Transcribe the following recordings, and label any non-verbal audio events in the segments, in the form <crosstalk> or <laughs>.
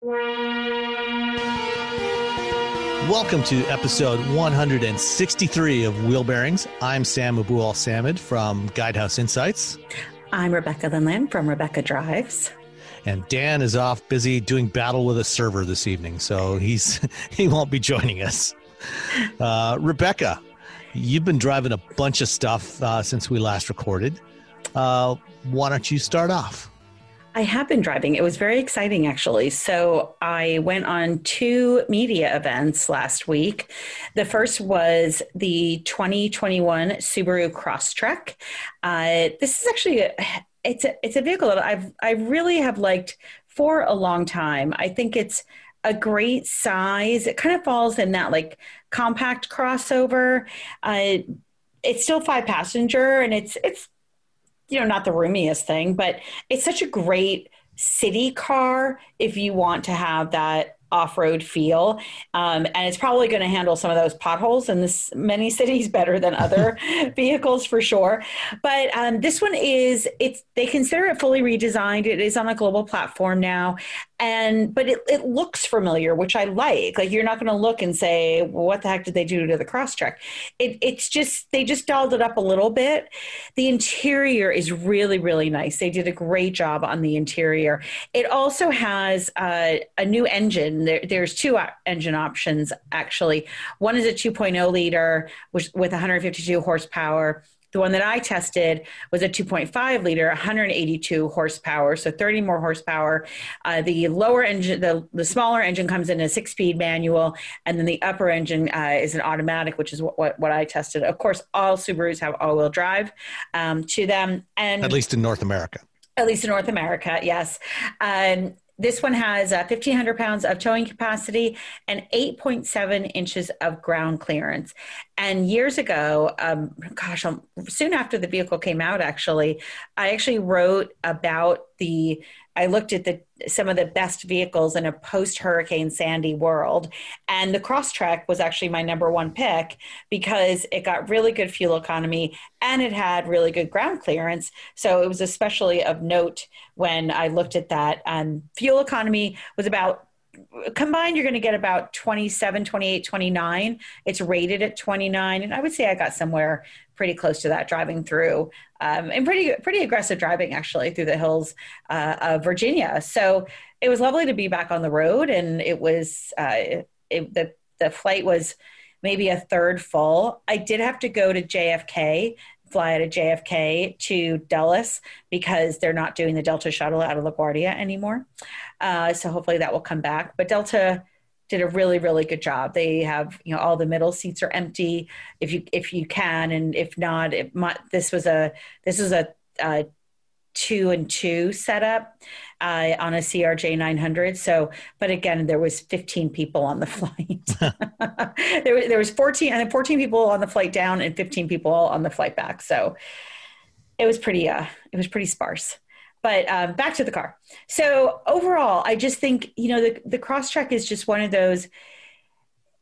Welcome to episode 163 of Wheel Bearings. I'm Sam Abuelsamid from Guidehouse Insights. I'm Rebecca Lindland from Rebecca Drives. And Dan is off busy doing battle with a server this evening, so he's <laughs> he won't be joining us. Uh, Rebecca, you've been driving a bunch of stuff uh, since we last recorded. Uh, why don't you start off? I have been driving. It was very exciting, actually. So I went on two media events last week. The first was the 2021 Subaru Crosstrek. Uh, this is actually a, it's a it's a vehicle that I've I really have liked for a long time. I think it's a great size. It kind of falls in that like compact crossover. Uh, it's still five passenger, and it's it's you know, not the roomiest thing, but it's such a great city car if you want to have that off-road feel. Um, and it's probably going to handle some of those potholes in this many <laughs> cities better than other <laughs> vehicles for sure. But um, this one is it's they consider it fully redesigned. It is on a global platform now and but it, it looks familiar which i like. Like you're not going to look and say what the heck did they do to the Crosstrek it, it's just they just dolled it up a little bit. The interior is really really nice. They did a great job on the interior. It also has uh, a new engine. There, there's two engine options actually. One is a 2.0 liter which with 152 horsepower the one that I tested was a 2.5 liter, 182 horsepower, so 30 more horsepower. Uh, the lower engine, the, the smaller engine comes in a six speed manual, and then the upper engine uh, is an automatic, which is what, what, what, I tested. Of course, all Subarus have all wheel drive um, to them. and At least in North America. At least in North America, yes. Um, this one has uh, 1,500 pounds of towing capacity and 8.7 inches of ground clearance. And years ago, um, gosh, um, soon after the vehicle came out, actually, I actually wrote about the. I looked at the some of the best vehicles in a post Hurricane Sandy world, and the Crosstrek was actually my number one pick because it got really good fuel economy and it had really good ground clearance. So it was especially of note when I looked at that. And fuel economy was about combined you're going to get about 27 28 29 it's rated at 29 and i would say i got somewhere pretty close to that driving through um, and pretty pretty aggressive driving actually through the hills uh, of virginia so it was lovely to be back on the road and it was uh, it, the, the flight was maybe a third full i did have to go to jfk fly out of JFK to Dulles because they're not doing the Delta shuttle out of LaGuardia anymore. Uh, so hopefully that will come back. But Delta did a really really good job. They have you know all the middle seats are empty if you if you can, and if not, it might, this was a this was a, a two and two setup uh, on a CRJ 900. So, but again, there was 15 people on the <laughs> flight. <laughs> there, there was 14 and 14 people on the flight down and 15 people on the flight back. So it was pretty, uh, it was pretty sparse. But um, back to the car. So overall, I just think you know the the Crosstrek is just one of those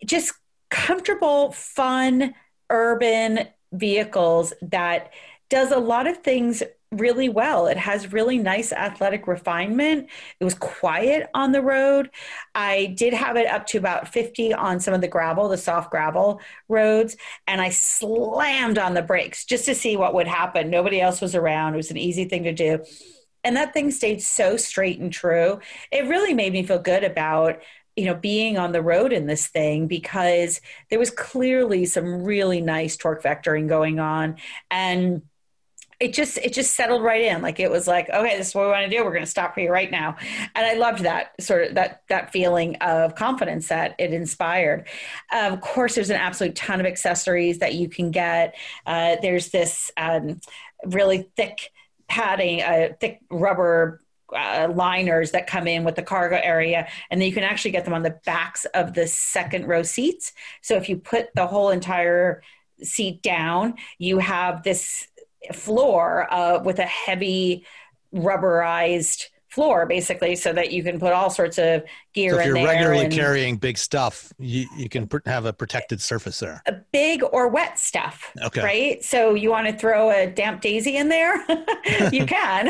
just comfortable, fun, urban vehicles that does a lot of things really well. It has really nice athletic refinement. It was quiet on the road. I did have it up to about 50 on some of the gravel, the soft gravel roads, and I slammed on the brakes just to see what would happen. Nobody else was around. It was an easy thing to do. And that thing stayed so straight and true. It really made me feel good about you know being on the road in this thing because there was clearly some really nice torque vectoring going on. And it just it just settled right in. Like it was like okay this is what we want to do. We're going to stop here right now. And i loved that sort of that that feeling of confidence that it inspired. Of course there's an absolute ton of accessories that you can get. Uh, there's this um, really thick padding uh, thick rubber uh, liners that come in with the cargo area, and then you can actually get them on the backs of the second row seats. So if you put the whole entire seat down, you have this floor uh, with a heavy rubberized floor basically so that you can put all sorts of gear so if you're regularly carrying big stuff, you, you can pr- have a protected surface there. a big or wet stuff Okay. right? So you want to throw a damp daisy in there? <laughs> You can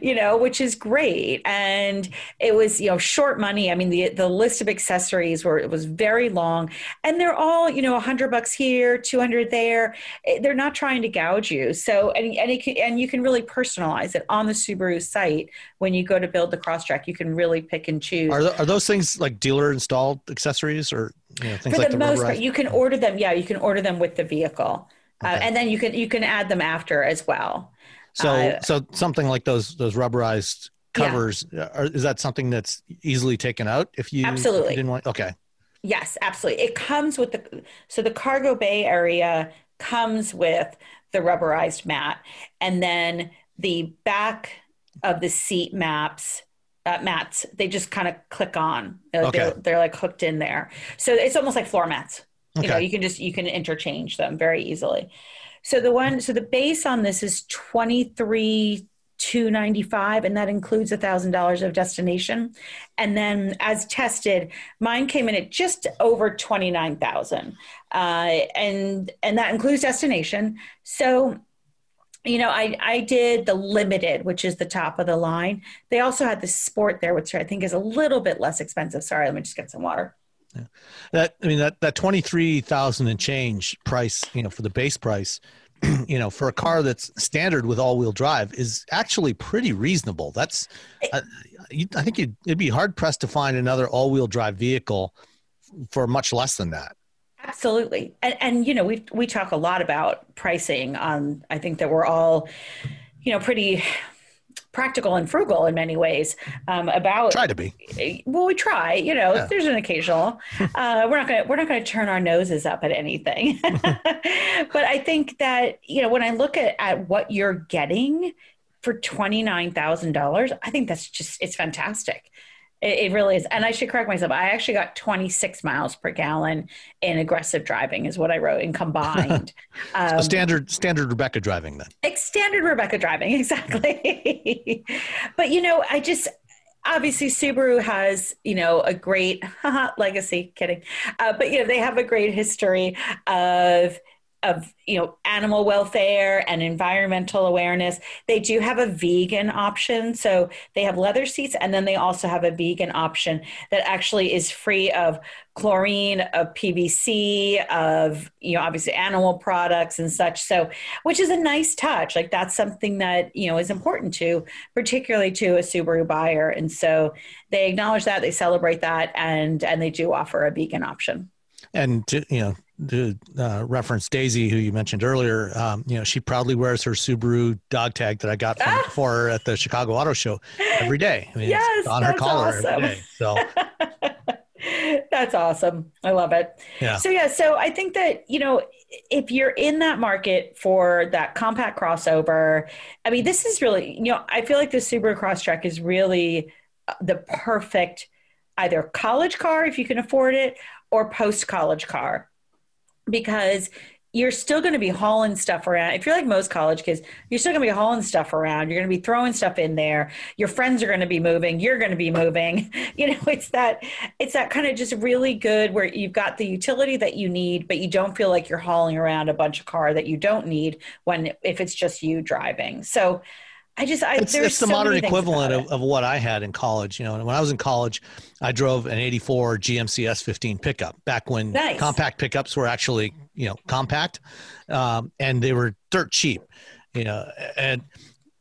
<laughs> you know which is great. And it was you know short money. I mean the the list of accessories were it was very long. And they're all you know a 100 bucks here 200 there. Eh, they're not trying to gouge you. So and and, it can, and you can really personalize it. On the subaru site when you go to build the Crosstrek you can really pick and choose Are, are those things like dealer installed accessories or you know, things for like the, the, most part you can order them yeah you can order them with the vehicle uh, and then you can you can add them after as well So, uh, so something like those those rubberized Yeah. covers, are, is that something that's easily taken out if you if you Absolutely. didn't want? Okay, yes absolutely it comes with the so the cargo bay area comes with the rubberized mat and then the back of the seat maps uh, mats they just kind of click on. Okay. they're, they're like hooked in there. So it's almost like floor mats. You know Okay. you can just you can interchange them very easily. So the one so the base on this is 23 295 and that includes a thousand dollars of destination. And then as tested mine came in at just over 29000 uh, and and that includes destination. So you know I, I did the limited which is the top of the line they also had the sport there which i think is a little bit less expensive sorry let me just get some water Yeah. that I mean that that twenty three thousand and change price, you know, for the base price, <clears throat> you know, for a car that's standard with all wheel drive is actually pretty reasonable. That's I, you, I think you'd, it'd be hard pressed to find another all wheel drive vehicle for much less than that. Absolutely. And, and you know, we we talk a lot about pricing on I think that we're all, you know, pretty practical and frugal in many ways um, about Try to be. well we try you know Yeah. there's an occasional <laughs> uh, we're not gonna we're not gonna turn our noses up at anything <laughs> but i think that you know when i look at, at what you're getting for $29000 i think that's just it's fantastic it, it really is and i should correct myself i actually got 26 miles per gallon in aggressive driving is what i wrote in combined <laughs> So um, standard standard Rebecca driving then. standard Rebecca driving, <laughs> exactly. but you know, I just obviously Subaru has you know a great <laughs> legacy. Kidding, uh, but you know they have a great history of of you know animal welfare and environmental awareness. They do have a vegan option, so they have leather seats, and then they also have a vegan option that actually is free of chlorine, of PVC, of you know obviously animal products and such. So, which is a nice touch. Like that's something that you know is important to, particularly to a Subaru buyer. And so they acknowledge that, they celebrate that, and and they do offer a vegan option. And to, you know, to uh, reference Daisy, who you mentioned earlier, um, you know, she proudly wears her Subaru dog tag that I got from, Ah! for her at the Chicago Auto Show every day. I mean, Yes, it's on her collar awesome. every day. So <laughs> That's awesome. I love it. Yeah. So yeah, so I think that, you know, if you're in that market for that compact crossover, I mean, this is really, you know, I feel like the Subaru Crosstrek is really uh, the perfect either college car if you can afford it or post college car because you're still going to be hauling stuff around. If you're like most college kids, you're still going to be hauling stuff around. You're going to be throwing stuff in there. Your friends are going to be moving. You're going to be moving. <laughs> You know, it's that it's that kind of just really good where you've got the utility that you need, but you don't feel like you're hauling around a bunch of car that you don't need when if it's just you driving. So I just I it's, there's it's the so modern equivalent of, of what I had in college. You know, when I was in college, I drove an 84 GMC S15 pickup back when Nice. compact pickups were actually, you know, compact um, and they were dirt cheap, you know, and,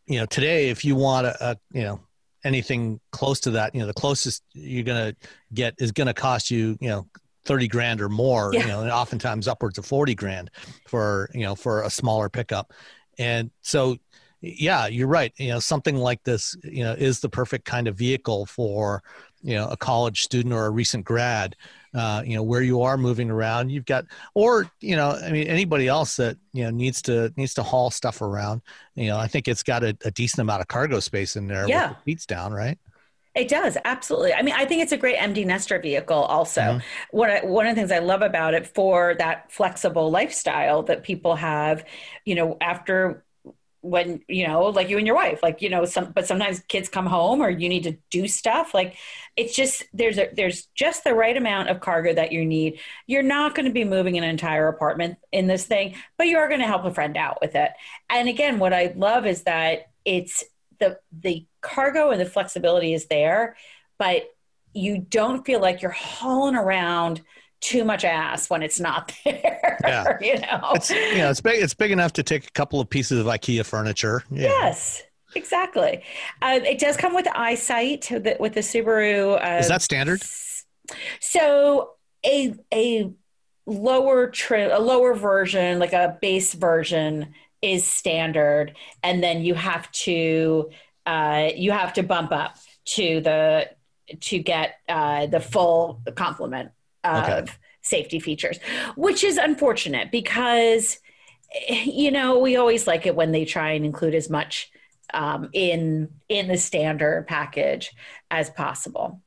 you know, today, if you want a, a you know, anything close to that, you know, the closest you're going to get is going to cost you, you know, 30 grand or more, Yeah. you know, and oftentimes upwards of 40 grand for, you know, for a smaller pickup. And so, yeah, you're right. You know, something like this, you know, is the perfect kind of vehicle for, you know a college student or a recent grad uh, you know where you are moving around you've got or you know i mean anybody else that you know needs to needs to haul stuff around you know i think it's got a, a decent amount of cargo space in there Yeah. with the seats down right It does absolutely. I mean, I think it's a great empty nester vehicle. Also, what I, one of the things I love about it for that flexible lifestyle that people have, you know, after when you know, like you and your wife, like you know, some but sometimes kids come home or you need to do stuff. Like it's just there's a there's just the right amount of cargo that you need. You're not going to be moving an entire apartment in this thing, but you are going to help a friend out with it. And again, what I love is that it's the the cargo and the flexibility is there, but you don't feel like you're hauling around too much ass when it's not <laughs> there. Yeah. you know. it's you know it's big it's big enough to take a couple of pieces of ikea furniture yeah. Yes, exactly. Uh, it does come with eyesight with the, with the Subaru. Uh, is that standard So a a lower trim, a lower version, like a base version, is standard, and then you have to uh, you have to bump up to the to get uh, the full complement of Okay. safety features, which is unfortunate because you know we always like it when they try and include as much um, in in the standard package as possible.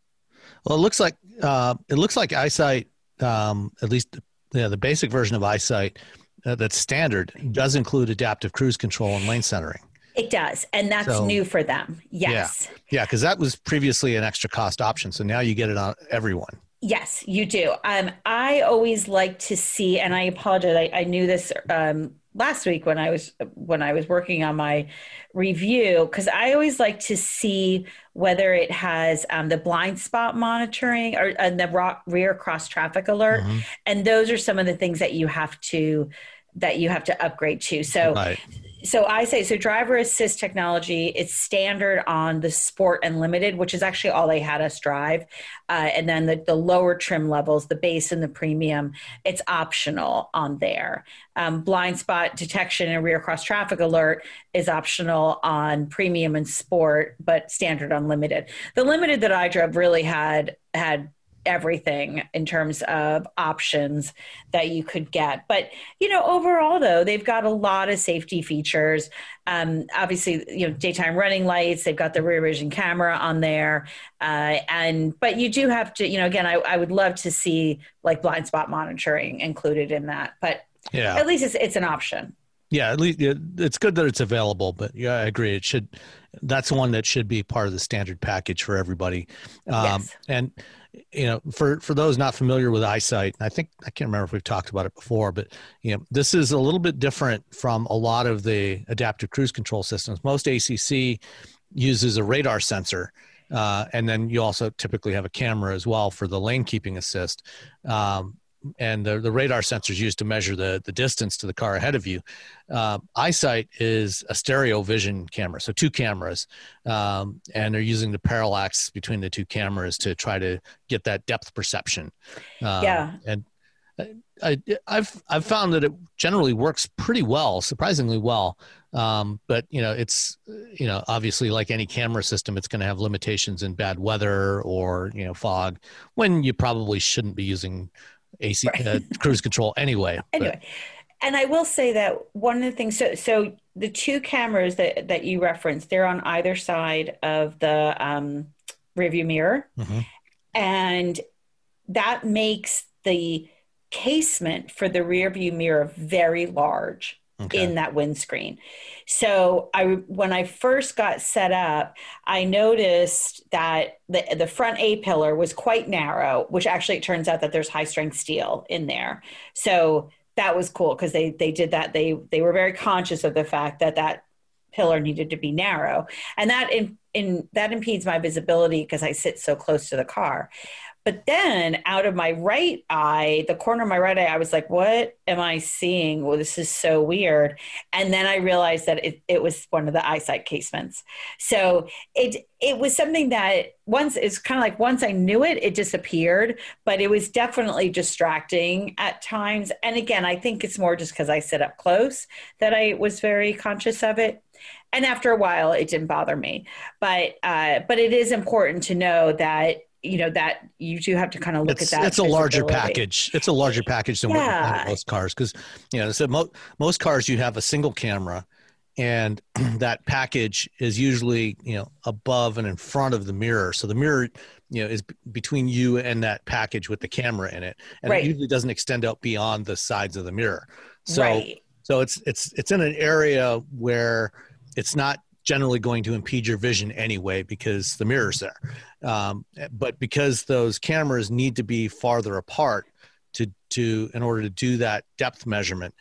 Well, it looks like uh, it looks like eyesight, um, at least yeah, the basic version of eyesight uh, that's standard does include adaptive cruise control and lane centering. It does, and that's So- new for them. Yes. Yeah, because that was previously an extra cost option, so now you get it on everyone. Yes, you do. Um, I always like to see, and I apologize. I, I knew this um, last week when I was when I was working on my review because I always like to see whether it has um, the blind spot monitoring or uh, the rear cross traffic alert, Mhm. and those are some of the things that you have to that you have to upgrade to. So Right. So I say so driver assist technology it's standard on the sport and limited which is actually all they had us drive. Uh, and then the, the lower trim levels the base and the premium it's optional on there. Um, blind spot detection and rear cross traffic alert is optional on premium and sport but standard on limited the limited that i drove really had had everything in terms of options that you could get but you know overall though they've got a lot of safety features um, obviously you know daytime running lights they've got the rear vision camera on there uh, and but you do have to you know again I, I would love to see like blind spot monitoring included in that but Yeah. at least it's, it's an option Yeah, at least it's good that it's available, but yeah, I agree. It should. That's one that should be part of the standard package for everybody. Um, Yes. And you know, for for those not familiar with eyesight, I think I can't remember if we've talked about it before, but you know, this is a little bit different from a lot of the adaptive cruise control systems. Most ACC uses a radar sensor. Uh, and then you also typically have a camera as well for the lane keeping assist. Um, and the, the radar sensor is used to measure the, the distance to the car ahead of you. Uh, eyesight is a stereo vision camera, so two cameras, um, and they're using the parallax between the two cameras to try to get that depth perception. Um, Yeah. and I, I, I've I've found that it generally works pretty well, surprisingly well. Um, but you know, it's you know, obviously like any camera system, it's going to have limitations in bad weather or you know fog when you probably shouldn't be using AC uh, cruise control anyway. But- anyway and i will say that one of the things so so the two cameras that that you referenced they're on either side of the um rearview mirror Mhm. and that makes the casement for the rear view mirror very large Okay. in that windscreen. So I when I first got set up, I noticed that the the front A pillar was quite narrow, which actually it turns out that there's high strength steel in there. So that was cool because they they did that. They they were very conscious of the fact that that pillar needed to be narrow, and that in in that impedes my visibility because I sit so close to the car. But then out of my right eye, the corner of my right eye, I was like, what am I seeing? Well, this is so weird. And then I realized that it, it was one of the eyesight casements. So it it was something that once it's kind of like once I knew it, it disappeared, but it was definitely distracting at times. And again, I think it's more just because I sit up close that I was very conscious of it. And after a while, it didn't bother me. But uh, but it is important to know that you know that you do have to kind of look it's, at that. It's a larger package. It's a larger package than Yeah. most cars because you know so mo- most cars you have a single camera, and <clears throat> that package is usually you know above and in front of the mirror. So the mirror you know is b- between you and that package with the camera in it, and Right. it usually doesn't extend out beyond the sides of the mirror. So right. so it's it's it's in an area where it's not generally going to impede your vision anyway because the mirror's there. Um, but because those cameras need to be farther apart to to in order to do that depth measurement,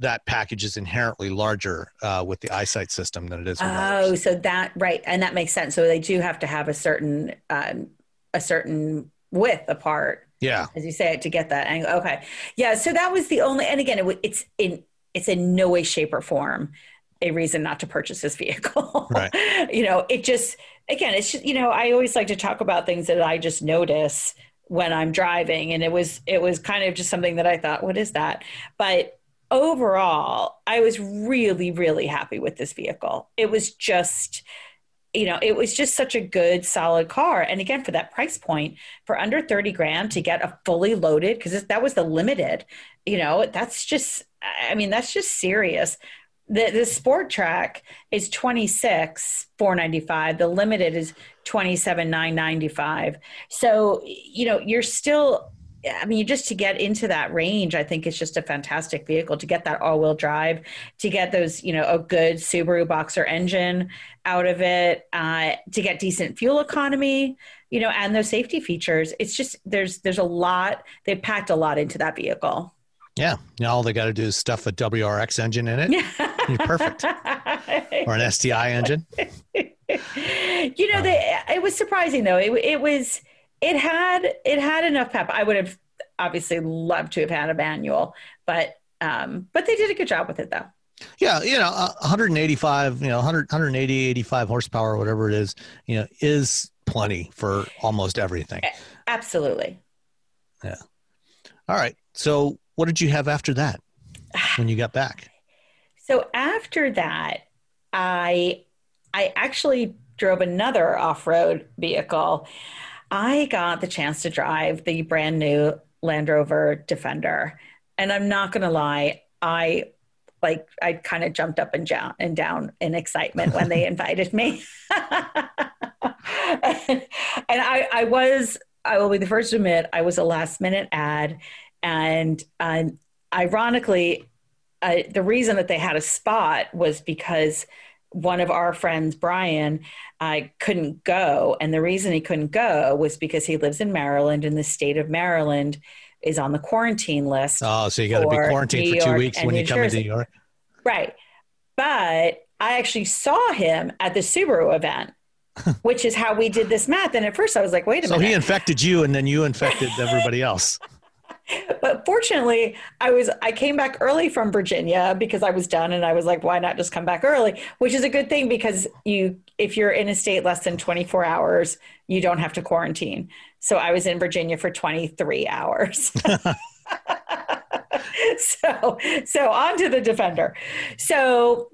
that package is inherently larger uh, with the eyesight system than it is with Oh, others. so that right, and that makes sense. So they do have to have a certain um, a certain width apart, Yeah, as you say, it to get that angle. Okay, yeah. So that was the only, and again, it, it's in it's in no way, shape, or form a reason not to purchase this vehicle. Right. <laughs> you know, it just again, it's just, you know, I always like to talk about things that I just notice when I'm driving, and it was it was kind of just something that I thought, what is that? But overall, I was really, really happy with this vehicle. It was just, you know, it was just such a good, solid car. And again, for that price point, for under 30 grand to get a fully loaded, because that was the limited, you know, that's just, I mean, that's just serious. The, the sport track is 26 495 the limited is 27 995 so you know you're still I mean, just to get into that range, I think it's just a fantastic vehicle to get that all wheel drive, to get those, you know, a good Subaru Boxer engine out of it, uh, to get decent fuel economy, you know, and those safety features. It's just, there's, there's a lot, they packed a lot into that vehicle. Yeah. Now all they got to do is stuff a WRX engine in it. <laughs> You're perfect. Or an STI engine. <laughs> you know, they, it was surprising though. It, it was, it had, it had enough pep. I would have obviously loved to have had a manual, but, um, but they did a good job with it though. Yeah, you know, uh, 185, you know, 100, 180, 85 horsepower, whatever it is, you know, is plenty for almost everything. Absolutely. Yeah. All right. So, what did you have after that when you got back? So after that, I I actually drove another off-road vehicle. I got the chance to drive the brand new Land Rover Defender. And I'm not going to lie, I like I kind of jumped up and down and down in excitement when they <laughs> invited me. <laughs> and I I was I will be the first to admit I was a last minute ad and um, ironically uh, the reason that they had a spot was because one of our friends, Brian, uh, couldn't go. And the reason he couldn't go was because he lives in Maryland and the state of Maryland is on the quarantine list. Oh, so you got to be quarantined New for two York weeks when New you come Jersey. into New York. Right. But I actually saw him at the Subaru event, <laughs> which is how we did this math. And at first I was like, wait a So minute. So he infected you, and then you infected <laughs> everybody else. But fortunately i was i came back early from virginia because i was done and i was like why not just come back early? Which is a good thing because you if you're in a state less than 24 hours you don't have to quarantine. So i was in virginia for 23 hours. <laughs> <laughs> So so on to the defender. So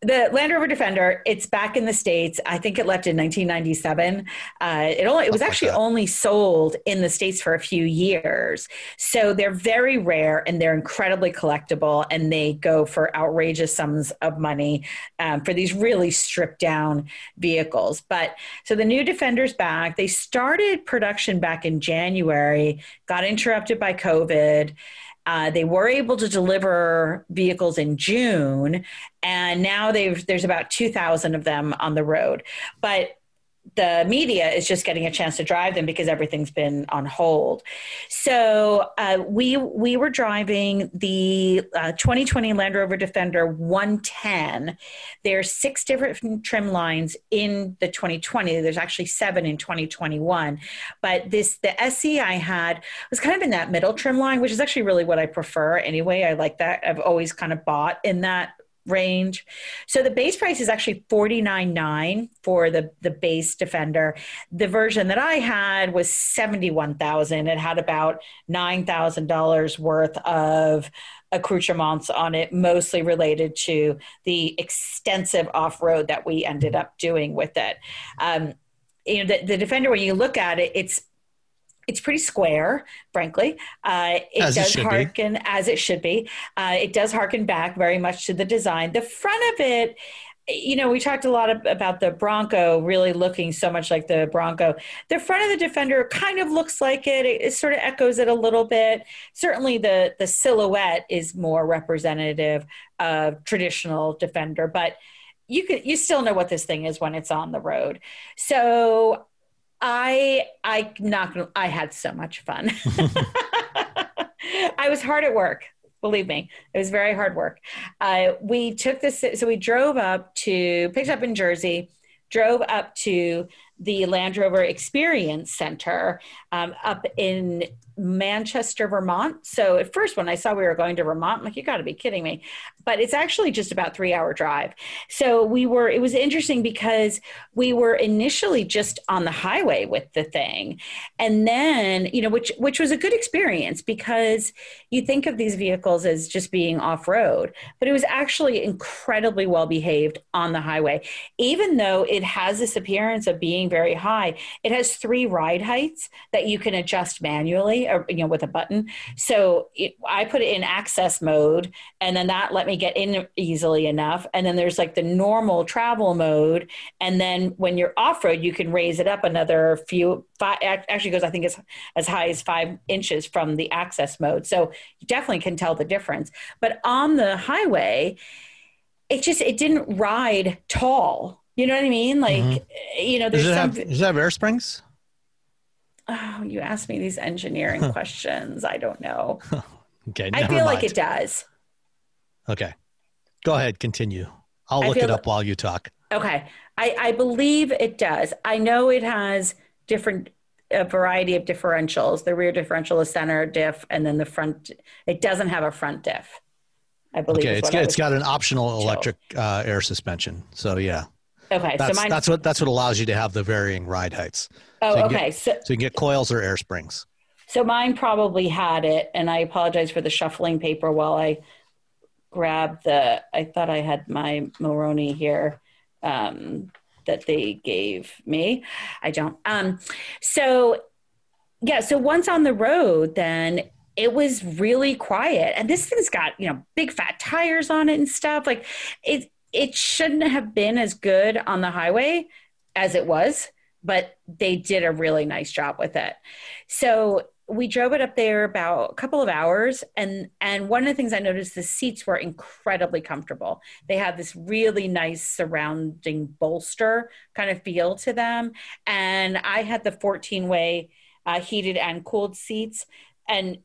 the Land Rover Defender, it's back in the states. I think it left in 1997. Uh, it only it was actually only sold in the states for a few years. So they're very rare and they're incredibly collectible, and they go for outrageous sums of money um, for these really stripped down vehicles. But so the new Defender's back. They started production back in January, got interrupted by COVID. Uh, they were able to deliver vehicles in June, and now there's about 2,000 of them on the road. But the media is just getting a chance to drive them because everything's been on hold. So uh, we we were driving the uh, 2020 Land Rover Defender 110. There's six different trim lines in the 2020. There's actually seven in 2021. But this the SE I had was kind of in that middle trim line, which is actually really what I prefer anyway. I like that. I've always kind of bought in that range. So the base price is actually $49.9 for the the base Defender. The version that I had was 71,000. It had about $9,000 worth of accoutrements on it, mostly related to the extensive off-road that we ended up doing with it. Um, you know the, the Defender when you look at it, it's it's pretty square, frankly. Uh, it As it does be. harken as it should be. Uh, it does harken back very much to the design. The front of it, you know, we talked a lot of, about the Bronco really looking so much like the Bronco. The front of the Defender kind of looks like it. It, it sort of echoes it a little bit. Certainly, the the silhouette is more representative of traditional Defender, but you could you still know what this thing is when it's on the road. So I I not gonna I had so much fun. <laughs> I was hard at work. Believe me, it was very hard work. Uh, we took this, so we drove up to, picked up in Jersey, drove up to the Land Rover Experience Center um, up in Manchester, Vermont. So at first, when I saw we were going to Vermont, I'm like, you got to be kidding me. But it's actually just about three hour drive. So we were, it was interesting because we were initially just on the highway with the thing. And then, you know, which, which was a good experience because you think of these vehicles as just being off road, but it was actually incredibly well behaved on the highway. Even though it has this appearance of being very high, it has three ride heights that you can adjust manually or, you know, with a button. So it, I put it in access mode and then that let me get in easily enough. And then there's like the normal travel mode. And then when you're off road, you can raise it up another few, five, actually goes, I think it's as high as five inches from the access mode. So you definitely can tell the difference. But on the highway, it just, it didn't ride tall. You know what I mean? Like, mm-hmm. you know, Does there's it, some. have, does it have air springs? Oh, you ask me these engineering questions. I don't know. <laughs> Okay, I feel like it does. Okay, go ahead, continue. I'll look it up while you talk. Okay. I, I believe it does. I know it has different, a variety of differentials. The rear differential, the center diff, and then the front. It doesn't have a front diff. I believe. Okay, it's got, it's got an optional electric uh, air suspension. So yeah, Okay. that's so mine. that's what that's what allows you to have the varying ride heights. oh, so okay. so So you can get coils or air springs. So mine probably had it, and I apologize for the shuffling paper while I grabbed the. I thought I had my Monroney here um, that they gave me. I don't. Um, so yeah, so once on the road, then it was really quiet, and this thing's got you know big fat tires on it and stuff. Like it, it shouldn't have been as good on the highway as it was, but they did a really nice job with it. So we drove it up there about a couple of hours and and one of the things i noticed the seats were incredibly comfortable they have this really nice surrounding bolster kind of feel to them and i had the 14 way uh, heated and cooled seats and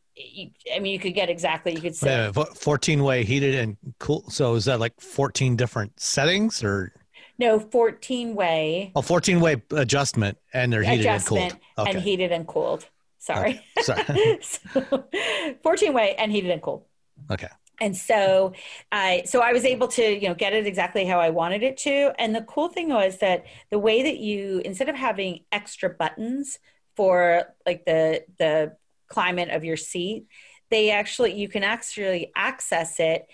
i mean you could get exactly you could say 14 way heated and cool. So is that like 14 different settings or no 14 way a 14 way adjustment and they're heated and cooled? Okay. and heated and cooled sorry Sorry. <laughs> so, 14 way and heated and cooled okay. and so I so I was able to you know get it exactly how I wanted it to. And the cool thing was that the way that you instead of having extra buttons for like the the climate of your seat, they actually you can actually access it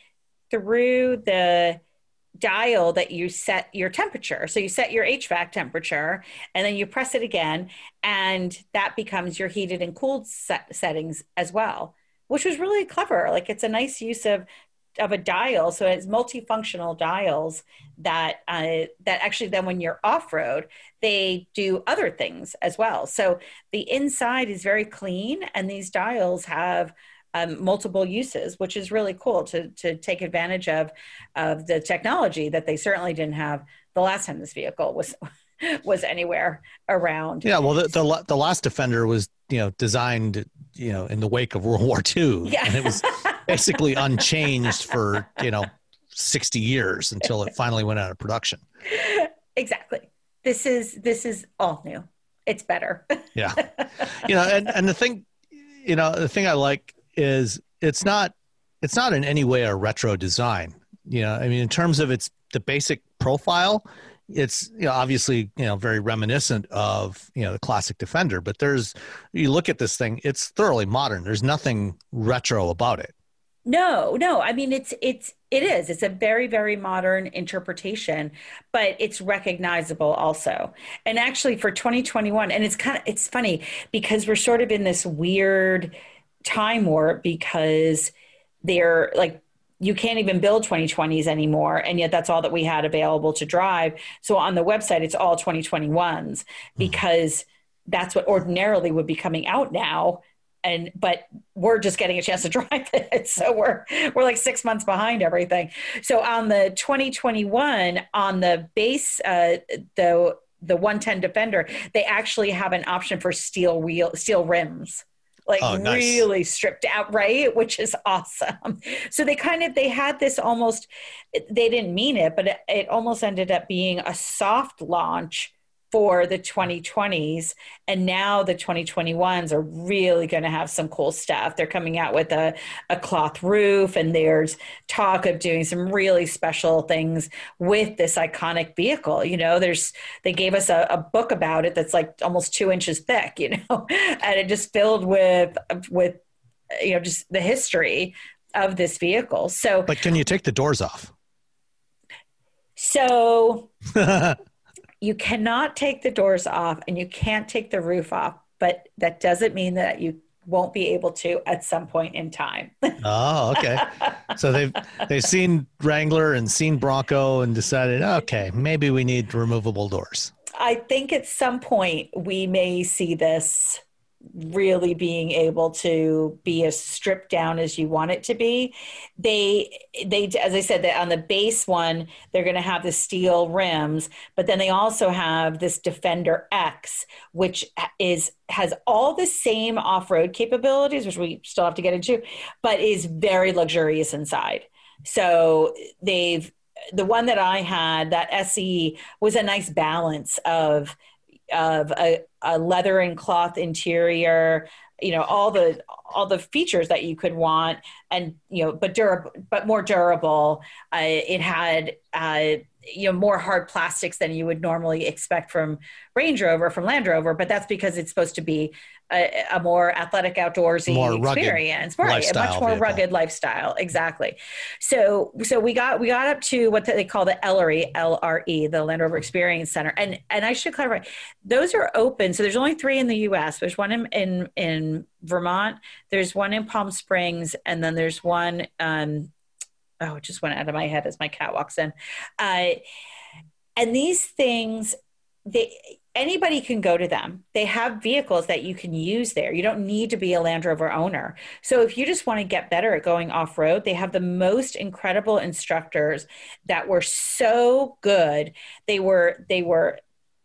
through the dial that you set your temperature. So you set your HVAC temperature and then you press it again and that becomes your heated and cooled set settings as well, which was really clever. Like it's a nice use of of a dial so it's multifunctional dials that uh, that actually then when you're off road they do other things as well so the inside is very clean and these dials have um, multiple uses which is really cool to to take advantage of of the technology that they certainly didn't have the last time this vehicle was <laughs> was anywhere around Yeah. Well, the, the the last Defender was you know designed you know in the wake of World War II, Yeah. and it was <laughs> basically unchanged for you know 60 years until it finally went out of production. exactly this is this is all new it's better Yeah. you know, and, and the thing, you know, the thing I like is it's not, it's not in any way a retro design. You know, I mean, in terms of its, the basic profile, it's, you know, obviously, you know, very reminiscent of, you know, the classic Defender, but there's, you look at this thing, it's thoroughly modern. There's nothing retro about it. No, no. I mean, it's it's it is. It's a very very modern interpretation, but it's recognizable also. And actually, for 2021, and it's kind of it's funny because we're sort of in this weird time warp because they're like you can't even build 2020s anymore and yet that's all that we had available to drive so on the website it's all 2021s mm-hmm. because that's what ordinarily would be coming out now and but we're just getting a chance to <laughs> drive it. So we're we're like six months behind everything. So on the 2021 on the base uh the the 110 defender they actually have an option for steel wheel steel rims. Like oh, nice. really stripped out right? Which is awesome. <laughs> So they kind of they had this almost they didn't mean it but it, it almost ended up being a soft launch for the 2020s and now the 2021s are really going to have some cool stuff. They're coming out with a, a cloth roof and there's talk of doing some really special things with this iconic vehicle. You know there's they gave us a, a book about it that's like almost two inches thick <laughs> you know and it just filled with with you know just the history of this vehicle. So but can you take the doors off? So <laughs> you cannot take the doors off and you can't take the roof off, but that doesn't mean that you won't be able to at some point in time. oh, okay. So they've they've seen Wrangler and seen Bronco and decided, okay, maybe we need removable doors. I think at some point we may see this really being able to be as stripped down as you want it to be. They they as i said that on the base one they're going to have the steel rims but then they also have this defender x which is has all the same off-road capabilities which we still have to get into but is very luxurious inside. So they've the one that i had that se was a nice balance of of a, a leather and cloth interior you know all the all the features that you could want and you know but durable but more durable. Uh, it had uh, you know more hard plastics than you would normally expect from range rover from land rover but that's because it's supposed to be a, a more athletic outdoorsy more experience, right? A much more vehicle. rugged lifestyle, exactly. So, so we got we got up to what they call the Ellery LRE, the Land Rover Experience Center, and and I should clarify, those are open. So there's only three in the U.S. There's one in in, in Vermont, there's one in Palm Springs, and then there's one. Um, oh, it just went out of my head as my cat walks in. Uh, and these things, they anybody can go to them. They have vehicles that you can use there. You don't need to be a Land Rover owner. So if you just want to get better at going off road, they have the most incredible instructors that were so good. They were they were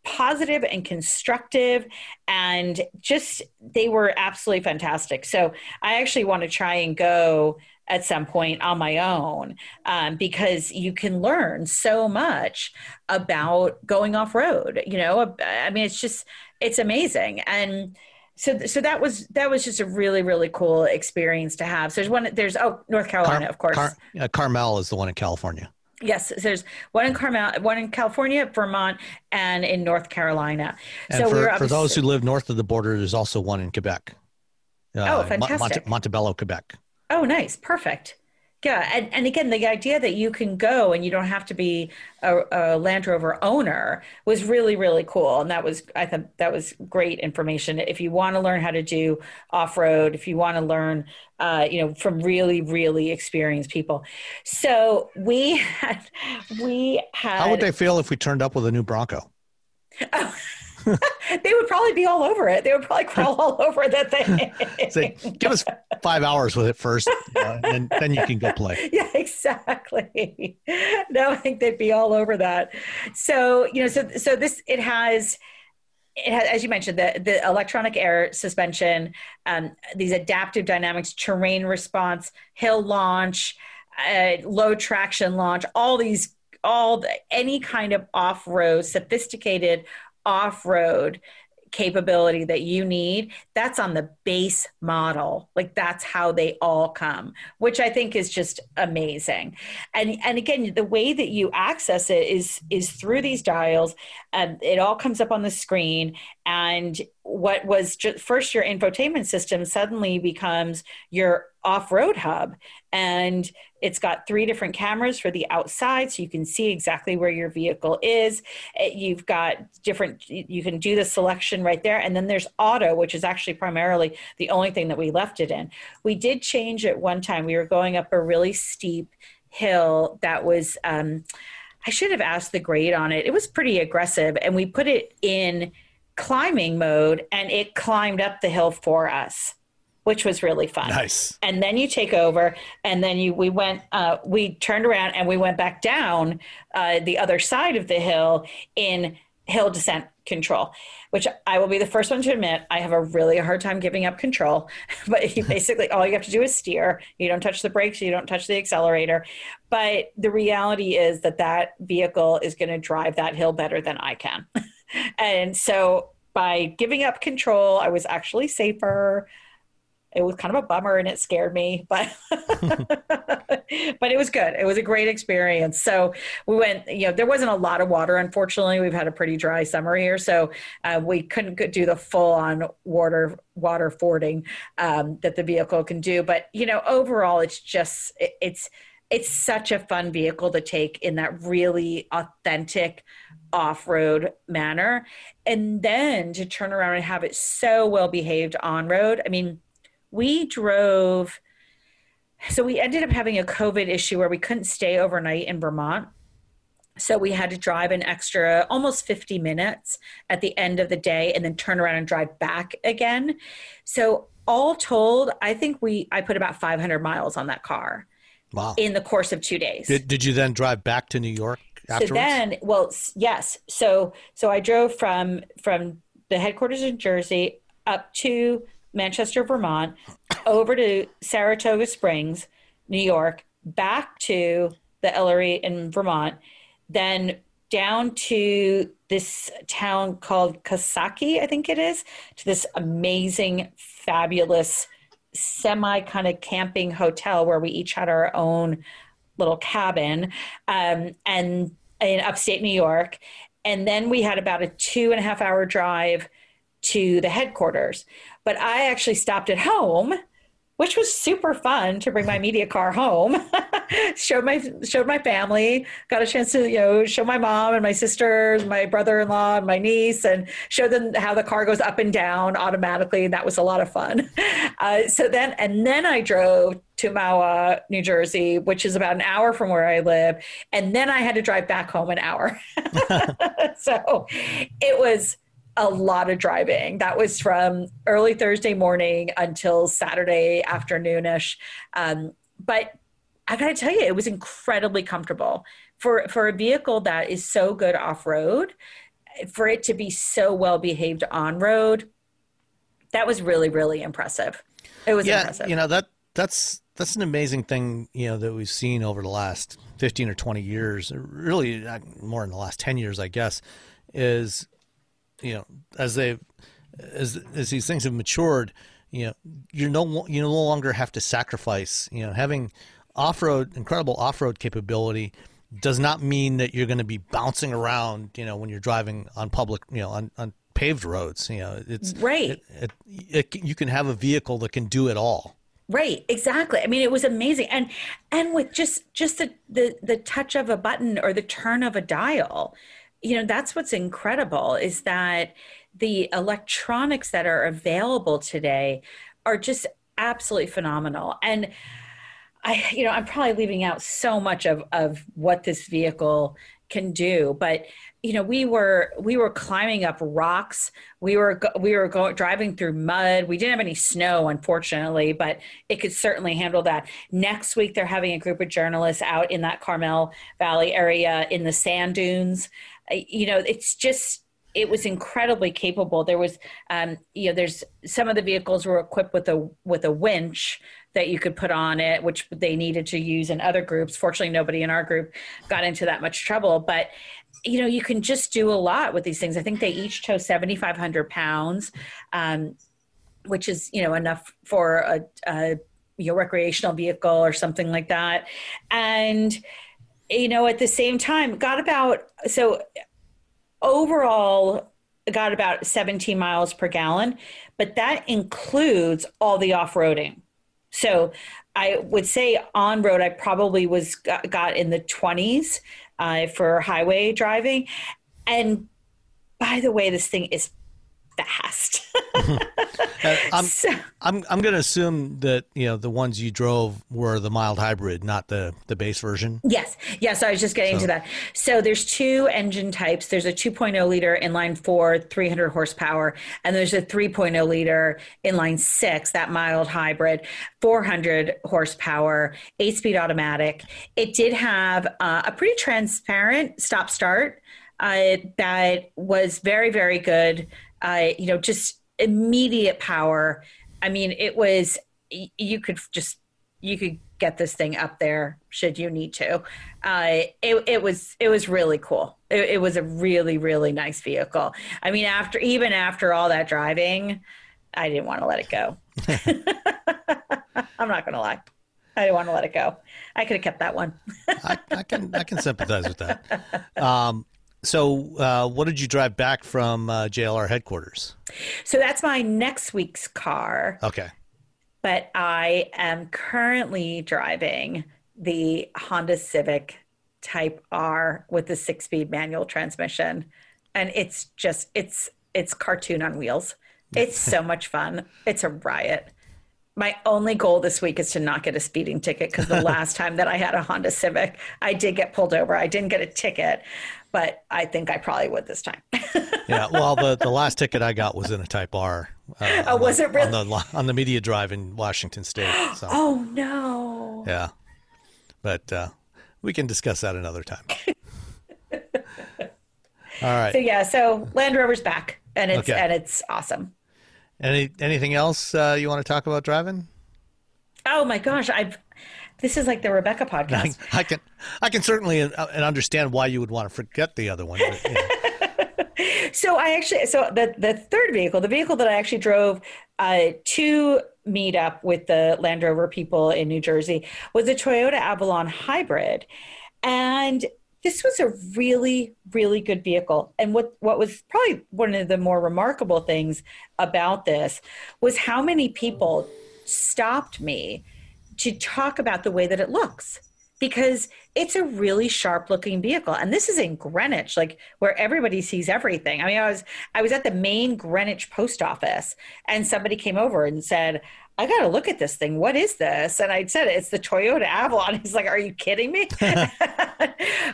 positive and constructive and just they were absolutely fantastic. So I actually want to try and go at some point on my own um, because you can learn so much about going off road you know i mean it's just it's amazing and so so that was that was just a really really cool experience to have so there's one there's oh north carolina Car- of course Car- uh, carmel is the one in california Yes, there's one in Carmel, one in California, Vermont, and in North Carolina. And so for, we for those who live north of the border, there's also one in Quebec. Uh, oh, fantastic! Mont- Montebello, Quebec. Oh, nice. Perfect. Yeah. And, and again, the idea that you can go and you don't have to be a, a, Land Rover owner was really, really cool. And that was, I thought that was great information. If you want to learn how to do off road, if you want to learn, uh, you know, from really, really experienced people. So we <laughs> had, we had. How would they feel if we turned up with a new Bronco? Oh. <laughs> <laughs> they would probably be all over it. They would probably crawl <laughs> all over that thing. Say, give us five hours with it first, uh, and then you can go play. <laughs> Yeah, exactly. No, I think they'd be all over that. So you know, so so this it has. It has, as you mentioned, the, the electronic air suspension, um, these adaptive dynamics, terrain response, hill launch, uh, low traction launch, all these all the, any kind of off-road sophisticated off road capability that you need that's on the base model. Like that's how they all come which i think is just amazing. And and again the way that you access it is is through these dials and it all comes up on the screen and what was just first your infotainment system suddenly becomes your off-road hub. And it's got three different cameras for the outside so you can see exactly where your vehicle is. You've got different you can do the selection right there. And then there's auto which is actually primarily the only thing that we left it in. We did change it one time. We were going up a really steep hill that was um, i should have asked the grade on it. It was pretty aggressive and we put it in climbing mode and it climbed up the hill for us which was really fun. Nice. And then you take over and then you we went uh, we turned around and we went back down uh, the other side of the hill in hill descent control which i will be the first one to admit i have a really hard time giving up control. <laughs> But you basically all you have to do is steer. You don't touch the brakes. You don't touch the accelerator. But the reality is that that vehicle is going to drive that hill better than i can <laughs> and so by giving up control, I was actually safer. It was kind of a bummer and it scared me, but <laughs> but it was good. It was a great experience. So we went, you know, there wasn't a lot of water, unfortunately. We've had a pretty dry summer here, so uh, we couldn't do the full on water water fording um, that the vehicle can do. But you know, overall, it's just it, it's it's such a fun vehicle to take in that really authentic off-road manner. And then to turn around and have it so well behaved on road i mean we drove so we ended up having a covid issue where we couldn't stay overnight in vermont. So we had to drive an extra almost 50 minutes at the end of the day and then turn around and drive back again. So all told i think we i put about 500 miles on that car wow. in the course of two days. Did, did you then drive back to new york afterwards? So then, well, yes. So so I drove from from the headquarters in Jersey up to Manchester, Vermont, over to Saratoga Springs, New York, back to the Ellery in Vermont, then down to this town called Coxsackie, I think it is, to this amazing, fabulous, semi kind of camping hotel where we each had our own little cabin um, and in upstate New York. And then we had about a two and a half hour drive to the headquarters. But I actually stopped at home which was super fun to bring my media car home. <laughs> showed my showed my family, got a chance to you know show my mom and my sisters, my brother-in-law, and my niece, and show them how the car goes up and down automatically, and that was a lot of fun. <laughs> Uh, so then, and then I drove to Mahwah, New Jersey, which is about an hour from where I live, and then I had to drive back home an hour. <laughs> so it was a lot of driving. That was from early Thursday morning until Saturday afternoonish. Um, but I got to tell you, it was incredibly comfortable for for a vehicle that is so good off road. For it to be so well behaved on road, that was really really impressive. It was yeah, impressive. you know that that's that's an amazing thing you know that we've seen over the last 15 or 20 years really uh, more in the last 10 years i guess is you know, as they as as these things have matured, you know, you're no you no longer have to sacrifice. You know, having off road incredible off road capability does not mean that you're going to be bouncing around. You know, when you're driving on public, you know, on, on paved roads. You know, it's right. It, it, it, you can have a vehicle that can do it all. Right, exactly. I mean, it was amazing, and and with just just the the the touch of a button or the turn of a dial, you know that's what's incredible is that the electronics that are available today are just absolutely phenomenal. And i you know i'm probably leaving out so much of of what this vehicle can do but you know we were we were climbing up rocks. We were we were going driving through mud. We didn't have any snow unfortunately but it could certainly handle that. Next week they're having a group of journalists out in that carmel valley area in the sand dunes you know, it's just it was incredibly capable. There was, um, you know, there's some of the vehicles were equipped with a with a winch that you could put on it, which they needed to use in other groups. Fortunately, nobody in our group got into that much trouble. But you know, you can just do a lot with these things. I think they each tow seventy five hundred pounds, um, which is you know enough for a, a know recreational vehicle or something like that, and you know, at the same time, got about so overall got about 17 miles per gallon, but that includes all the off roading. So I would say on road, I probably was got, in the 20s uh, for highway driving. And by the way, this thing is fast. <laughs> I'm, so, I'm, I'm going to assume that, you know, the ones you drove were the mild hybrid, not the, the base version. Yes. Yes. I was just getting so. to that. So there's two engine types. There's a 2.0 liter inline four, 300 horsepower, and there's a 3.0 liter inline six, that mild hybrid, 400 horsepower, eight speed automatic. It did have uh, a pretty transparent stop start. Uh, that was very, very good uh, you know, just immediate power. I mean, it was, you could just, you could get this thing up there should you need to. Uh, it, it was, it was really cool. It, it was a really, really nice vehicle. I mean, after, even after all that driving, I didn't want to let it go. <laughs> <laughs> I'm not going to lie. I didn't want to let it go. I could have kept that one. I, I, can I can sympathize with that. <laughs> Um, so, uh, what did you drive back from uh, JLR headquarters? So that's my next week's car. Okay. But I am currently driving the Honda Civic Type R with the six-speed manual transmission, and it's just it's it's cartoon on wheels. It's so <laughs> much fun. It's a riot. My only goal this week is to not get a speeding ticket because the <laughs> last time that I had a Honda Civic, I did get pulled over. I didn't get a ticket, but I think I probably would this time. <laughs> yeah, well, the, the last ticket I got was in a Type R. Uh, oh, was the, it really? On the, on the media drive in Washington State. So. oh, no. Yeah. But uh, we can discuss that another time. <laughs> All right. So, yeah, so Land Rover's back, and it's, okay. and it's awesome. Any Anything else uh, you want to talk about driving? Oh, my gosh. I've this is like the Rebecca podcast. I, <laughs> I can I can certainly uh, and understand why you would want to forget the other one. But, <laughs> so I actually so the the third vehicle, the vehicle that I actually drove uh, to meet up with the Land Rover people in New Jersey was a Toyota Avalon hybrid, and this was a really really good vehicle and what what was probably one of the more remarkable things about this was how many people stopped me to talk about the way that it looks because it's a really sharp looking vehicle and this is in greenwich like where everybody sees everything i mean i was i was at the main greenwich post office and somebody came over and said i got to look at this thing what is this and i said it's the toyota avalon <laughs> he's like are you kidding me <laughs>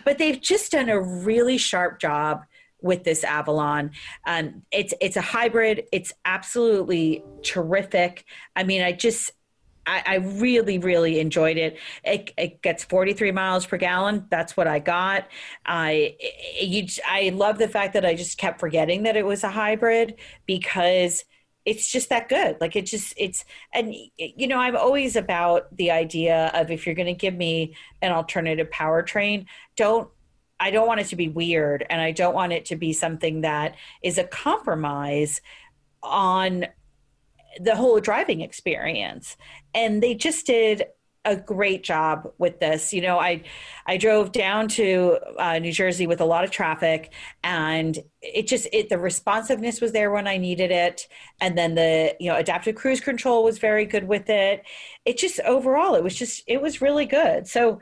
but they've just done a really sharp job with this Avalon. Um, it's it's a hybrid. It's absolutely terrific. I mean, I just I, I, really, really enjoyed it. it. it. gets 43 miles per gallon. That's what I got. I, you, I love the fact that I just kept forgetting that it was a hybrid because it's just that good. Like it just, it's, and you know, I'm always about the idea of if you're going to give me an alternative powertrain, don't I don't want it to be weird and I don't want it to be something that is a compromise on the whole driving experience. And they just did a great job with this. You know, I I drove down to uh, New Jersey with a lot of traffic, and it just it the responsiveness was there when I needed it, and then the you know adaptive cruise control was very good with it. It just overall it was just it was really good. So.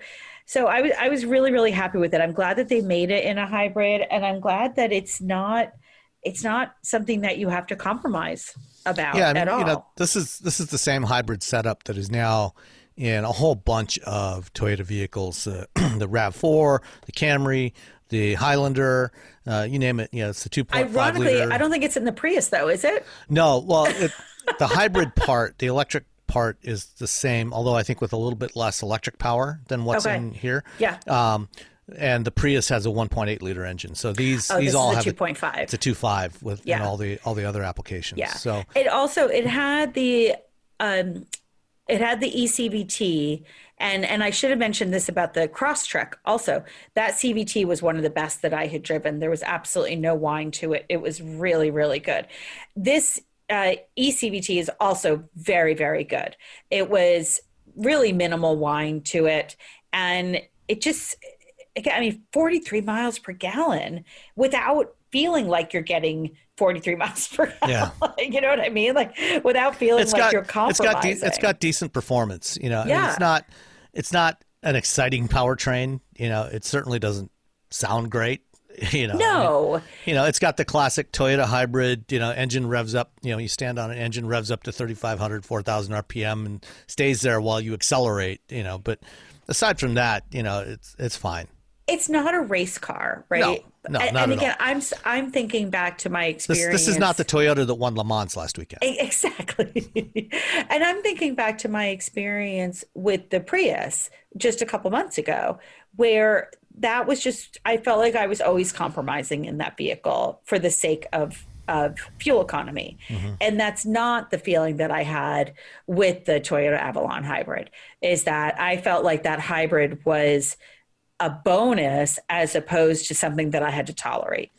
So I was I was really really happy with it. I'm glad that they made it in a hybrid, and I'm glad that it's not it's not something that you have to compromise about yeah, I mean, at all. You know, this is this is the same hybrid setup that is now in a whole bunch of Toyota vehicles: uh, <clears throat> the Rav Four, the Camry, the Highlander, uh, you name it. You know, it's the two point five Ironically, I don't think it's in the Prius, though, is it? No. Well, it, the hybrid part, the electric part, is the same, although I think with a little bit less electric power than what's okay. in here. Yeah. Um, and the Prius has a 1.8 liter engine. So these oh, these all have 2.5. It's a 2.5 with yeah. all the all the other applications. Yeah. So it also it had the um it had the eCVT and and I should have mentioned this about the Crosstrek also. That CVT was one of the best that I had driven. There was absolutely no whine to it. It was really really good. This uh, eCVT is also very very good. It was really minimal whine to it and it just I mean, 43 miles per gallon without feeling like you're getting 43 <laughs> miles per gallon. Yeah. <laughs> you know what I mean? Like without feeling it's like got you're it's compromising. got de- it's got decent performance. You know, Yeah. it's not it's not an exciting powertrain. You know, it certainly doesn't sound great. <laughs> You know, I mean, no. you know, it's got the classic Toyota hybrid, you know, engine revs up, you know, you stand on an engine revs up to 3,500, 4,000 RPM and stays there while you accelerate, you know, but aside from that, you know, it's, it's fine. It's not a race car, right? no, and, not and again, all. I'm I'm thinking back to my experience. this is not the Toyota that won Le Mans last weekend. Exactly. <laughs> and I'm thinking back to my experience with the Prius just a couple months ago, where that was just, I felt like I was always compromising in that vehicle for the sake of. Of fuel economy. Mm-hmm. And that's not the feeling that I had with the Toyota Avalon hybrid, is that I felt like that hybrid was a bonus as opposed to something that I had to tolerate.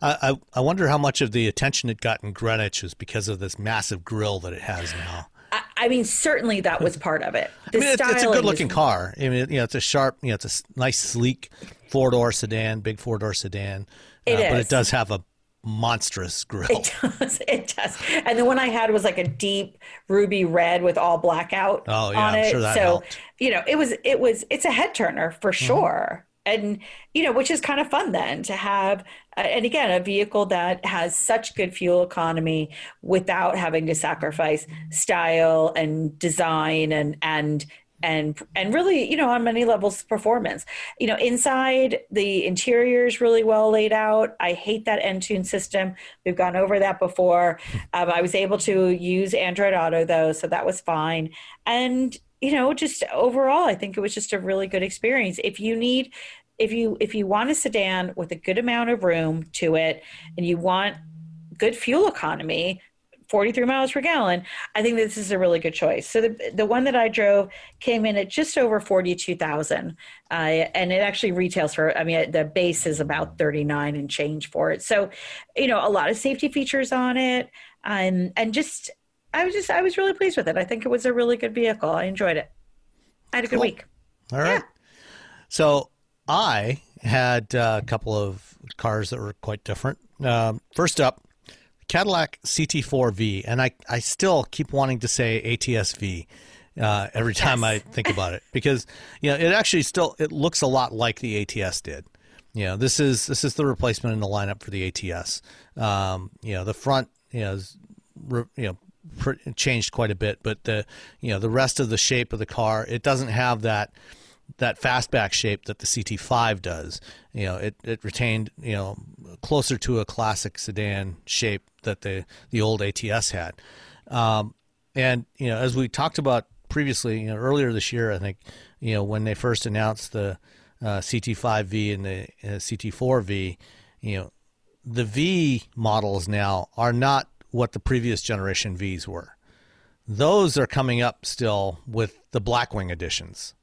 I, I, I wonder how much of the attention it got in Greenwich is because of this massive grill that it has now. I, I mean, certainly that was part of it. I mean, it's, it's a good looking was car. I mean, you know, it's a sharp, you know, it's a nice, sleek four door sedan, big four door sedan. It uh, but is. it does have a monstrous grill. It does. <laughs> It does. And the one I had was like a deep ruby red with all blackout Oh, yeah, on I'm it. sure that so, helped. you know, it was it was it's a head turner for Mm-hmm. sure. And you know, which is kind of fun then to have uh, and again, a vehicle that has such good fuel economy without having to sacrifice style and design and and and and really you know on many levels performance. You know inside the interior is really well laid out. I hate that entune system. We've gone over that before. Um, i was able to use android auto though so that was fine. And you know just overall i think it was just a really good experience. If you need if you if you want a sedan with a good amount of room to it and you want good fuel economy 43 miles per gallon i think this is a really good choice. So the, the one that i drove came in at just over 42000 uh, and it actually retails for i mean the base is about 39 and change for it. So you know a lot of safety features on it. Um, and just i was just i was really pleased with it. I think it was a really good vehicle. I enjoyed it. I had a good Cool. week. All right. So I had uh, a couple of cars that were quite different. Um, first up, Cadillac CT4V, and I, I still keep wanting to say ATSV uh, every time I think about it because you know it actually still it looks a lot like the ATS did. You know this is this is the replacement in the lineup for the ATS. Um, you know the front you know is, you know pr- changed quite a bit, but the you know the rest of the shape of the car it doesn't have that that fastback shape that the CT5 does. You know, it, it retained, you know, closer to a classic sedan shape that the, the old ATS had. Um, and, you know, as we talked about previously, you know, earlier this year, I think, you know, when they first announced the uh, CT5V and the uh, CT4V, you know, the V models now are not what the previous generation Vs were. Those are coming up still with the Blackwing editions.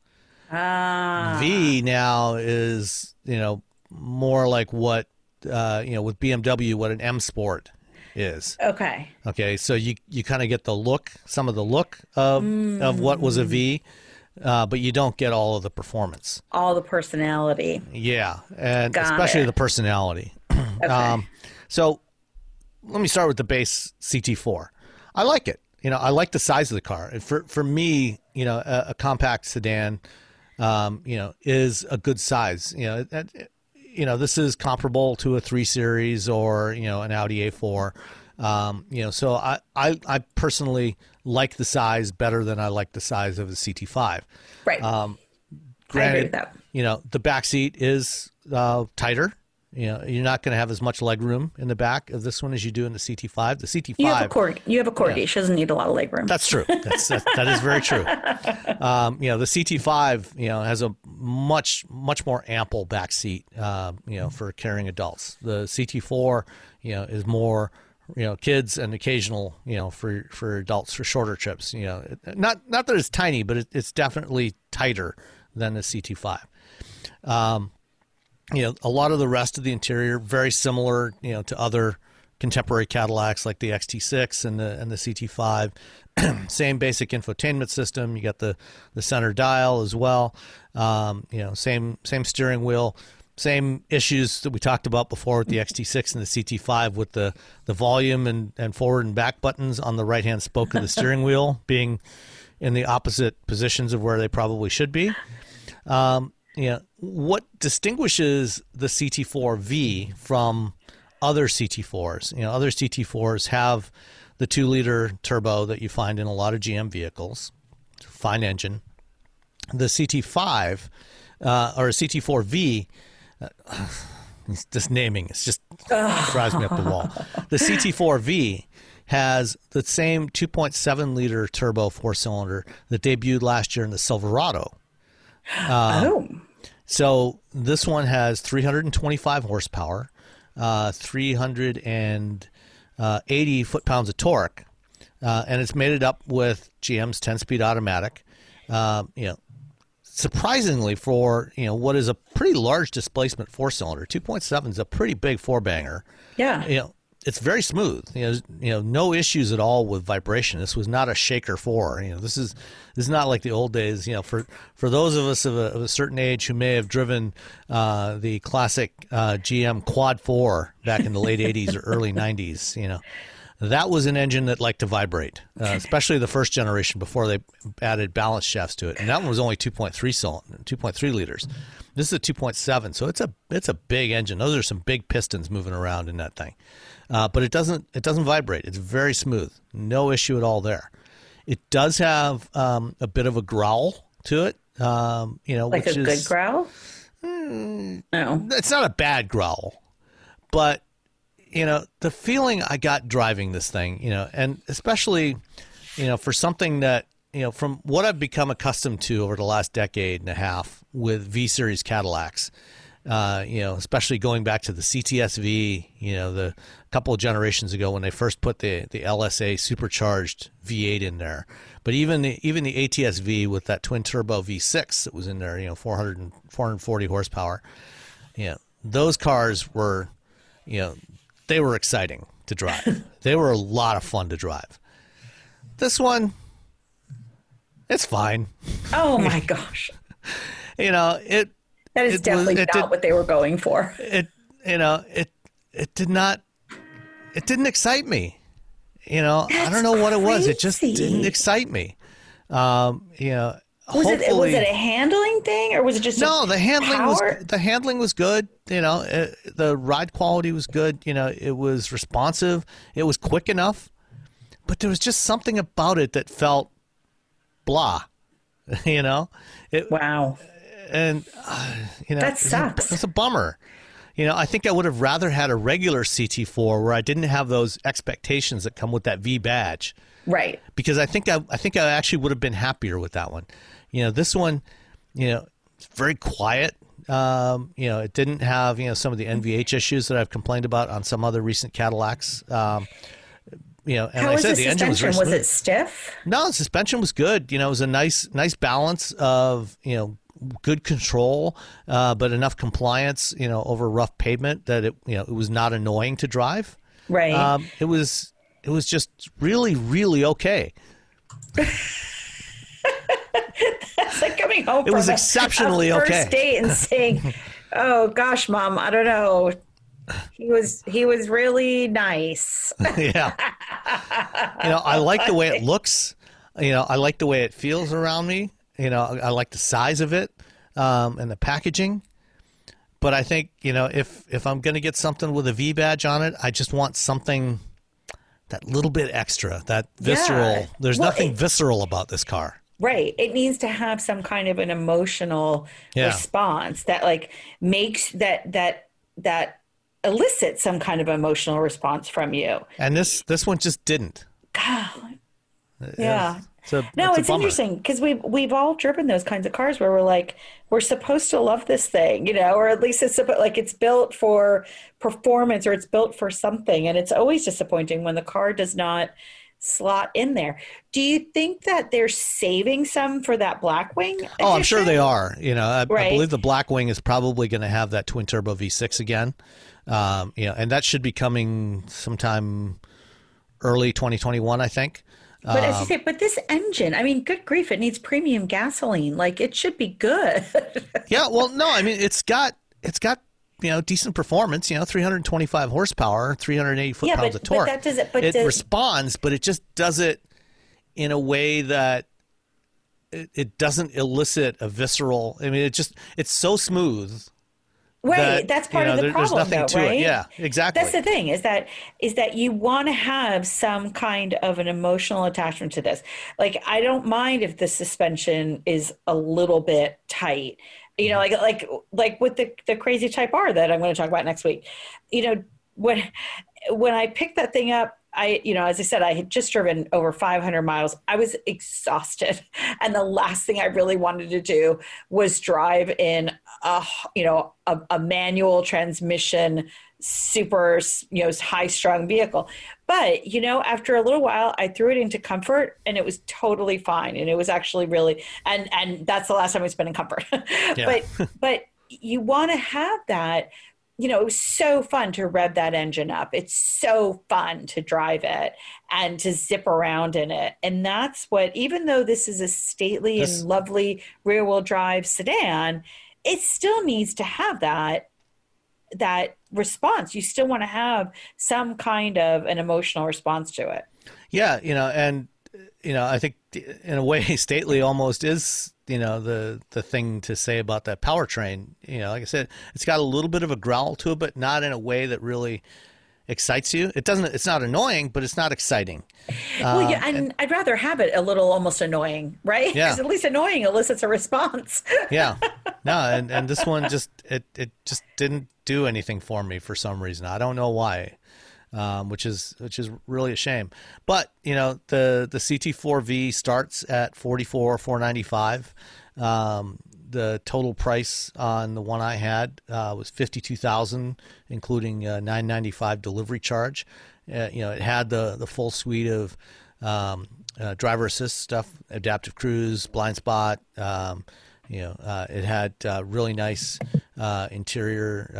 ah V now is you know more like what uh, you know with BMW what an M Sport is. okay Okay, so you you kind of get the look, some of the look of of what was a V, uh, but you don't get all of the performance. all the personality Yeah, and Got especially it. the personality. <clears throat> okay Um, so let me start with the base CT4. I like it. You know, I like the size of the car. And For for me, you know, a, a compact sedan, um, you know, is a good size. You know, it, it- you know, this is comparable to a three series or you know an Audi A4. Um, you know, so I, I I personally like the size better than I like the size of a CT5. right Um, I agree with that. you know, the back seat is uh, tighter. You know, you're not going to have as much leg room in the back of this one as you do in the CT5. The CT5, You have a corgi. You have a corgi. She doesn't need a lot of leg room. that's true. That's that, that is very true. <laughs> Um, you know, the CT5, you know, has a much much more ample back seat, uh, you know, for carrying adults. The CT4, you know, is more, you know, kids and occasional, you know, for for adults for shorter trips. You know, not not that it's tiny, but it, it's definitely tighter than the CT5 you know, a lot of the rest of the interior very similar, you know, to other contemporary Cadillacs like the XT6 and the and the CT5. <clears throat> same basic infotainment system. You got the the center dial as well. Um, you know, same same steering wheel. same issues that we talked about before with the XT6 and the CT5 with the, the volume and, and forward and back buttons on the right hand spoke of the <laughs> steering wheel being in the opposite positions of where they probably should be. Um, know, what distinguishes the CT4V from other CT4s? You know, other CT4s have the two liter turbo that you find in a lot of GM vehicles, fine engine. The CT5 uh, or a CT4V, uh, <sighs> this naming is just drives me up the wall. <laughs> The CT4V has the same 2.7 liter turbo four cylinder that debuted last year in the Silverado. Um, oh. So this one has 325 horsepower, uh, 380 foot pounds of torque, uh, and it's made it up with GM's 10 speed automatic. Uh, you know, surprisingly for you know what is a pretty large displacement four cylinder, 2.7 is a pretty big four banger. Yeah. You know, it's very smooth. You know, you know, no issues at all with vibration. This was not a shaker four. You know, this is this is not like the old days. You know, for for those of us of a, of a certain age who may have driven uh, the classic uh, GM Quad Four back in the late <laughs> '80s or early '90s, you know, that was an engine that liked to vibrate, uh, <laughs> especially the first generation before they added balance shafts to it, and that one was only 2.3 cylinder, 2.3 liters. This is a 2.7, so it's a it's a big engine. Those are some big pistons moving around in that thing uh, but it doesn't it doesn't vibrate. It's very smooth, no issue at all there. It does have um, a bit of a growl to it, um, you know, like which a is, good growl. Mm, no, it's not a bad growl, but you know the feeling I got driving this thing, you know, and especially you know for something that you know from what I've become accustomed to over the last decade and a half with V Series Cadillacs uh, you know, especially going back to the CTSV, you know, the couple of generations ago when they first put the, the LSA supercharged V8 in there. But even the, even the ATSV with that twin turbo V6 that was in there, you know, 400 440 horsepower, you know, those cars were, you know, they were exciting to drive. <laughs> they were a lot of fun to drive. This one, it's fine. Oh my <laughs> gosh. you know, it that is definitely was, not did, what they were going for. It, you know, it it did not, it didn't excite me. You know, That's I don't know what it was. It just didn't excite me. Um, you know, was it was it a handling thing or was it just no? The handling power? was the handling was good. You know, it, the ride quality was good. You know, it was responsive. It was quick enough, but there was just something about it that felt blah. <laughs> You know, it, wow and uh, you know that sucks. It's a, a bummer. You know, I think I would have rather had a regular CT4 where I didn't have those expectations that come with that V badge. Right. Because I think I, I think I actually would have been happier with that one. You know, this one, you know, it's very quiet. Um, you know, it didn't have you know some of the NVH issues that I've complained about on some other recent Cadillacs. Um, you know, and How like I said, the, the engine was was it stiff? No, the suspension was good. You know, it was a nice nice balance of you know good control, uh, but enough compliance, you know, over rough pavement that it, you know, it was not annoying to drive. Right. Um, it was, it was just really, really okay. It's like coming home. It was exceptionally a, a first okay. date and saying, <laughs> "Oh gosh, mom, I don't know." He was he was really nice. <laughs> yeah. You know, I like the way it looks. You know, I like the way it feels around me. You know, I, I like the size of it um, and the packaging. But I think you know if if I'm going to get something with a V badge on it, I just want something that little bit extra, that visceral. Yeah. There's Well, nothing it- visceral about this car. Right. It needs to have some kind of an emotional Yeah. response that like makes that that that elicits some kind of emotional response from you. And this this one just didn't. God. Yeah. So No, it's interesting because we've we've all driven those kinds of cars where we're like we're supposed to love this thing, you know, or at least it's like it's built for performance or it's built for something, and it's always disappointing when the car does not slot in there. Do you think that they're saving some for that Black Blackwing? Oh, I'm sure they are. You know, I, I believe the Blackwing is probably going to have that twin turbo V6 again. Um, you know, and that should be coming sometime early 2021, I think. But as Um, you say, but this engine, I mean, good grief, it needs premium gasoline. Like it should be good. <laughs> yeah, well, no, I mean, it's got it's got you know decent performance. You know, 325 horsepower, 380 foot Yeah, pounds but- of torque. but that doesn't- but it the- responds, but it just does it in a way that it, it doesn't elicit a visceral. I mean, it just it's so smooth. Right, that, that's you part know, of the there- problem, though, to it. right? Yeah, exactly. That's the thing is that is that you want to have some kind of an emotional attachment to this. Like I don't mind if the suspension is a little bit tight. You know, mm-hmm. like like like with the the crazy Type R that I'm going to talk about next week. You know, when when I picked that thing up, I you know, as I said, I had just driven over 500 miles. I was exhausted, <laughs> and the last thing I really wanted to do was drive in a you know a, a manual transmission super you know high strung vehicle. But you know after a little while i threw it into comfort and it was totally fine. And it was actually really and and that's the last time we spent in comfort. <laughs> But but you want to have that you know it was so fun to rev that engine up. It's so fun to drive it and to zip around in it. And that's what even though this is a stately This- and lovely rear wheel drive sedan it still needs to have that that response. You still want to have some kind of an emotional response to it. Yeah, you know, and you know, I think in a way, <laughs> stately almost is you know the the thing to say about that powertrain. You know, like I said, it's got a little bit of a growl to it, but not in a way that really excites you. It doesn't. It's not annoying, but it's not exciting. well yeah um, and, i'd rather have it a little almost annoying right Yeah. because at least annoying elicits a response Yeah, <laughs> no, and and this one just it it just didn't do anything for me for some reason. I don't know why. Um, which is which is really a shame, but you know the the CT4V starts at forty four four ninety five. Um, the total price on the one I had uh, was fifty two thousand, including uh, nine ninety five delivery charge. Uh, you know, it had the the full suite of um, uh, driver assist stuff, adaptive cruise, blind spot. Um, you know, uh, it had really nice interior.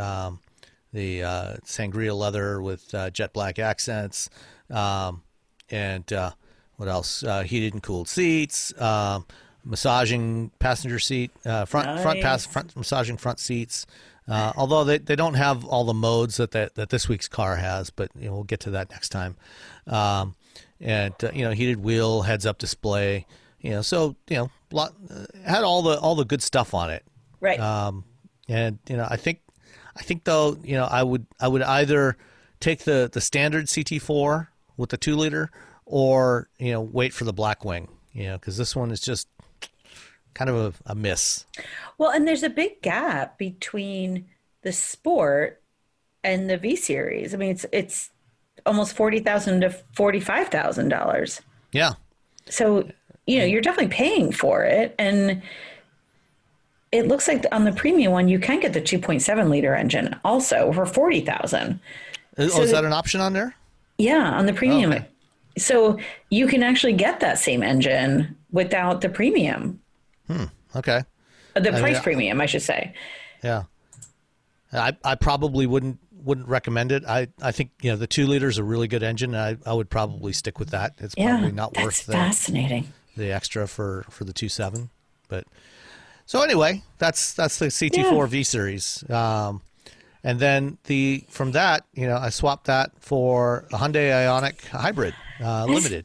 The uh, sangria leather with uh, jet black accents, um, and uh, what else? Uh, heated and cooled seats, um, massaging passenger seat, uh, front front pass front massaging front seats. Uh, although they, they don't have all the modes that, that that this week's car has, but you know, we'll get to that next time. Um, and uh, you know, heated wheel, heads up display. You know, so you know, lot, uh, had all the all the good stuff on it. right Um, and you know, I think, I think though, you know, I would, I would either take the the standard CT4 with the two liter, or you know, wait for the Blackwing. You know, because this one is just kind of a, a miss. well and there's a big gap between the sport and the v series i mean it's it's almost 40000 to $45000 Yeah, so you know you're definitely paying for it and it looks like on the premium one you can get the 2.7 liter engine also for 40000 Is- oh, is that an option on there? yeah on the premium okay. so you can actually get that same engine without the premium hmm Okay, Uh, the price I- premium i should say yeah. I I probably wouldn't wouldn't recommend it. I, I think you know the two liter is a really good engine. I, I would probably stick with that. It's yeah probably not worth the, fascinating the extra for for the two seven. But so anyway, that's that's the CT4 V series. Um, and then the from that, you know, I swapped that for a Hyundai Ioniq Hybrid uh, Limited.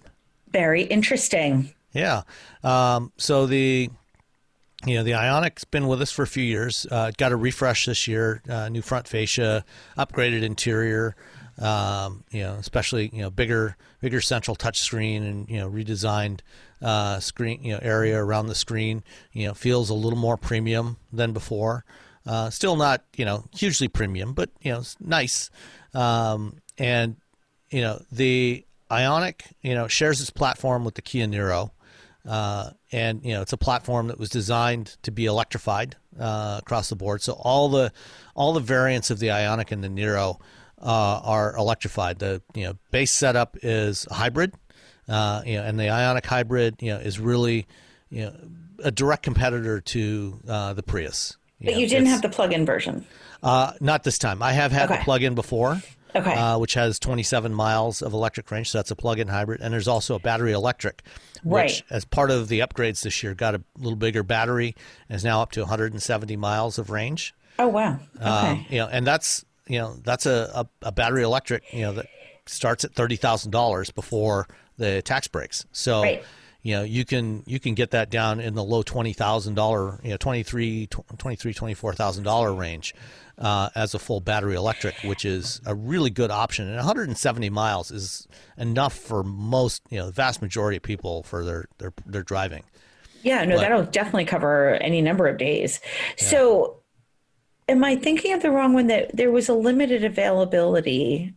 very interesting Yeah. Um, so the you know the Ioniq's been with us for a few years. Uh, got a refresh this year, uh, new front fascia, upgraded interior. Um, you know, especially you know bigger bigger central touchscreen and you know redesigned uh, screen you know area around the screen. You know, feels a little more premium than before. Uh, still not you know hugely premium, but you know it's nice. Um, and you know the Ioniq you know shares its platform with the Kia Niro. Uh, and you know it's a platform that was designed to be electrified uh, across the board. So all the all the variants of the Ioniq and the Niro uh, are electrified. The you know base setup is hybrid, uh, you know, and the Ioniq hybrid you know is really you know a direct competitor to uh, the Prius. but know, you didn't have the plug-in version uh, not this time. I have had Okay. the plug-in before. Okay. Uh, which has 27 miles of electric range, so that's a plug-in hybrid, and there's also a battery electric, which, Right. as part of the upgrades this year, got a little bigger battery and is now up to 170 miles of range. Oh wow. Okay. Um, you know, and that's you know that's a, a, a battery electric you know that starts at thirty thousand dollars before the tax breaks. So. Right. You know, you can you can get that down in the low twenty thousand dollar, you know, twenty three, twenty three, twenty four thousand dollar range, uh, as a full battery electric, which is a really good option. And 170 miles is enough for most, you know, the vast majority of people for their their their driving. Yeah, no, But- that'll definitely cover any number of days. So, am I thinking of the wrong one? That there was a limited availability.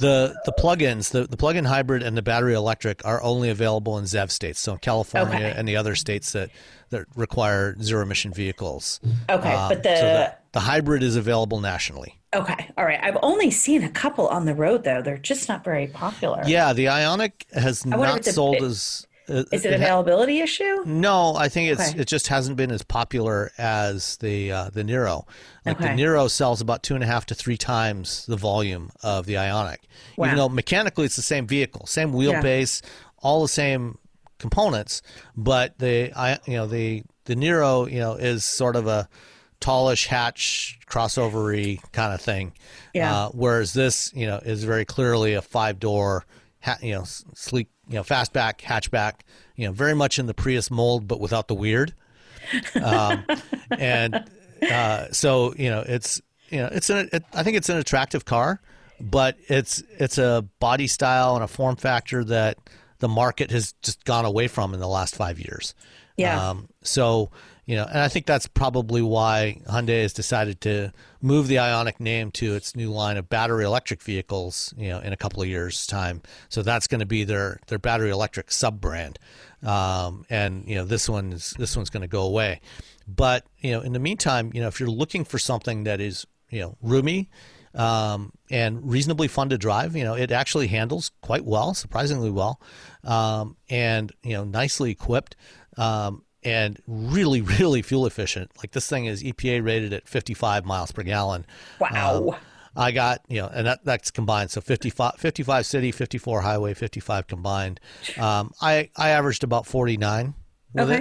The the plugins, the, the plug-in hybrid and the battery electric are only available in ZEV states, so California Okay. and the other states that, that require zero emission vehicles. Okay, Um, but the so the, the hybrid is available nationally. okay, all right. I've only seen a couple on the road though. They're just not very popular. Yeah, the Ioniq has not sold as. Is it ha- availability issue? No, I think it's Okay. it just hasn't been as popular as the uh, the Niro. Like the Niro sells about two and a half to three times the volume of the Ioniq, even Wow. though mechanically it's the same vehicle, same wheelbase, all the same components, but the I you know the the Niro you know is sort of a tallish hatch crossovery kind of thing, Yeah. uh, whereas this you know is very clearly a five door, ha- you know sleek you know fastback hatchback, you know very much in the Prius mold but without the weird um, <laughs> and uh, so you know it's you know it's an it, I think it's an attractive car, but it's it's a body style and a form factor that the market has just gone away from in the last five years. Yeah. Um, so you know, and I think that's probably why Hyundai has decided to move the Ioniq name to its new line of battery electric vehicles. You know, in a couple of years' time. So that's going to be their their battery electric sub brand. Um, and you know, this one is this one's going to go away. But you know, in the meantime, you know, if you're looking for something that is you know roomy um, and reasonably fun to drive, you know, it actually handles quite well, surprisingly well, um, and you know, nicely equipped. Um, and really, <laughs> really fuel efficient. Like this thing is EPA rated at 55 miles per gallon. Wow. Um, I got, you know, and that, that's combined. So 55, 55 city, 54 highway, 55 combined. Um, I, I averaged about 49 with Okay.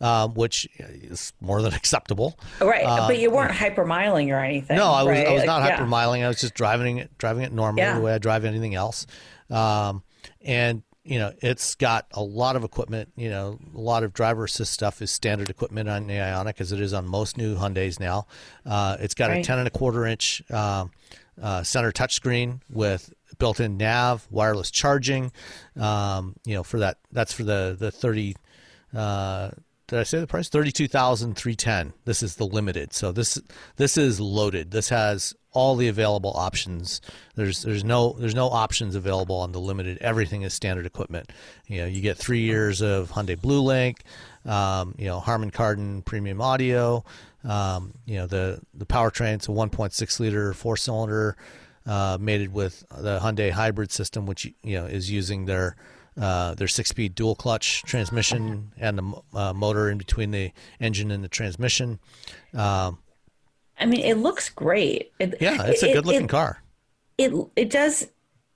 it, um, which is more than <laughs> acceptable. right, but you weren't hypermiling or anything. No, I was right? I was Like, not yeah. hypermiling. I was just driving it driving it normally Yeah. the way I drive anything else. Um, and you know, it's got a lot of equipment. You know, a lot of driver assist stuff is standard equipment on the Ioniq, as it is on most new Hyundai's now. Uh, it's got a ten and a quarter inch um, uh, center touchscreen with built-in nav, wireless charging. Um, you know, for that that's for the the thirty. Uh, did I say the price? Thirty-two thousand three ten. This is the limited. So this this is loaded. This has all the available options. There's there's no there's no options available on the limited. Everything is standard equipment. You know, you get three years of Hyundai Blue Link. Um, you know, Harman Kardon premium audio. Um, you know, the the powertrain. It's a 1.6 liter four cylinder, uh, mated with the Hyundai hybrid system, which you know is using their uh, their six-speed dual clutch transmission and the uh, motor in between the engine and the transmission. Um, I mean, it looks great. It, yeah, it's a good-looking it- car. it it does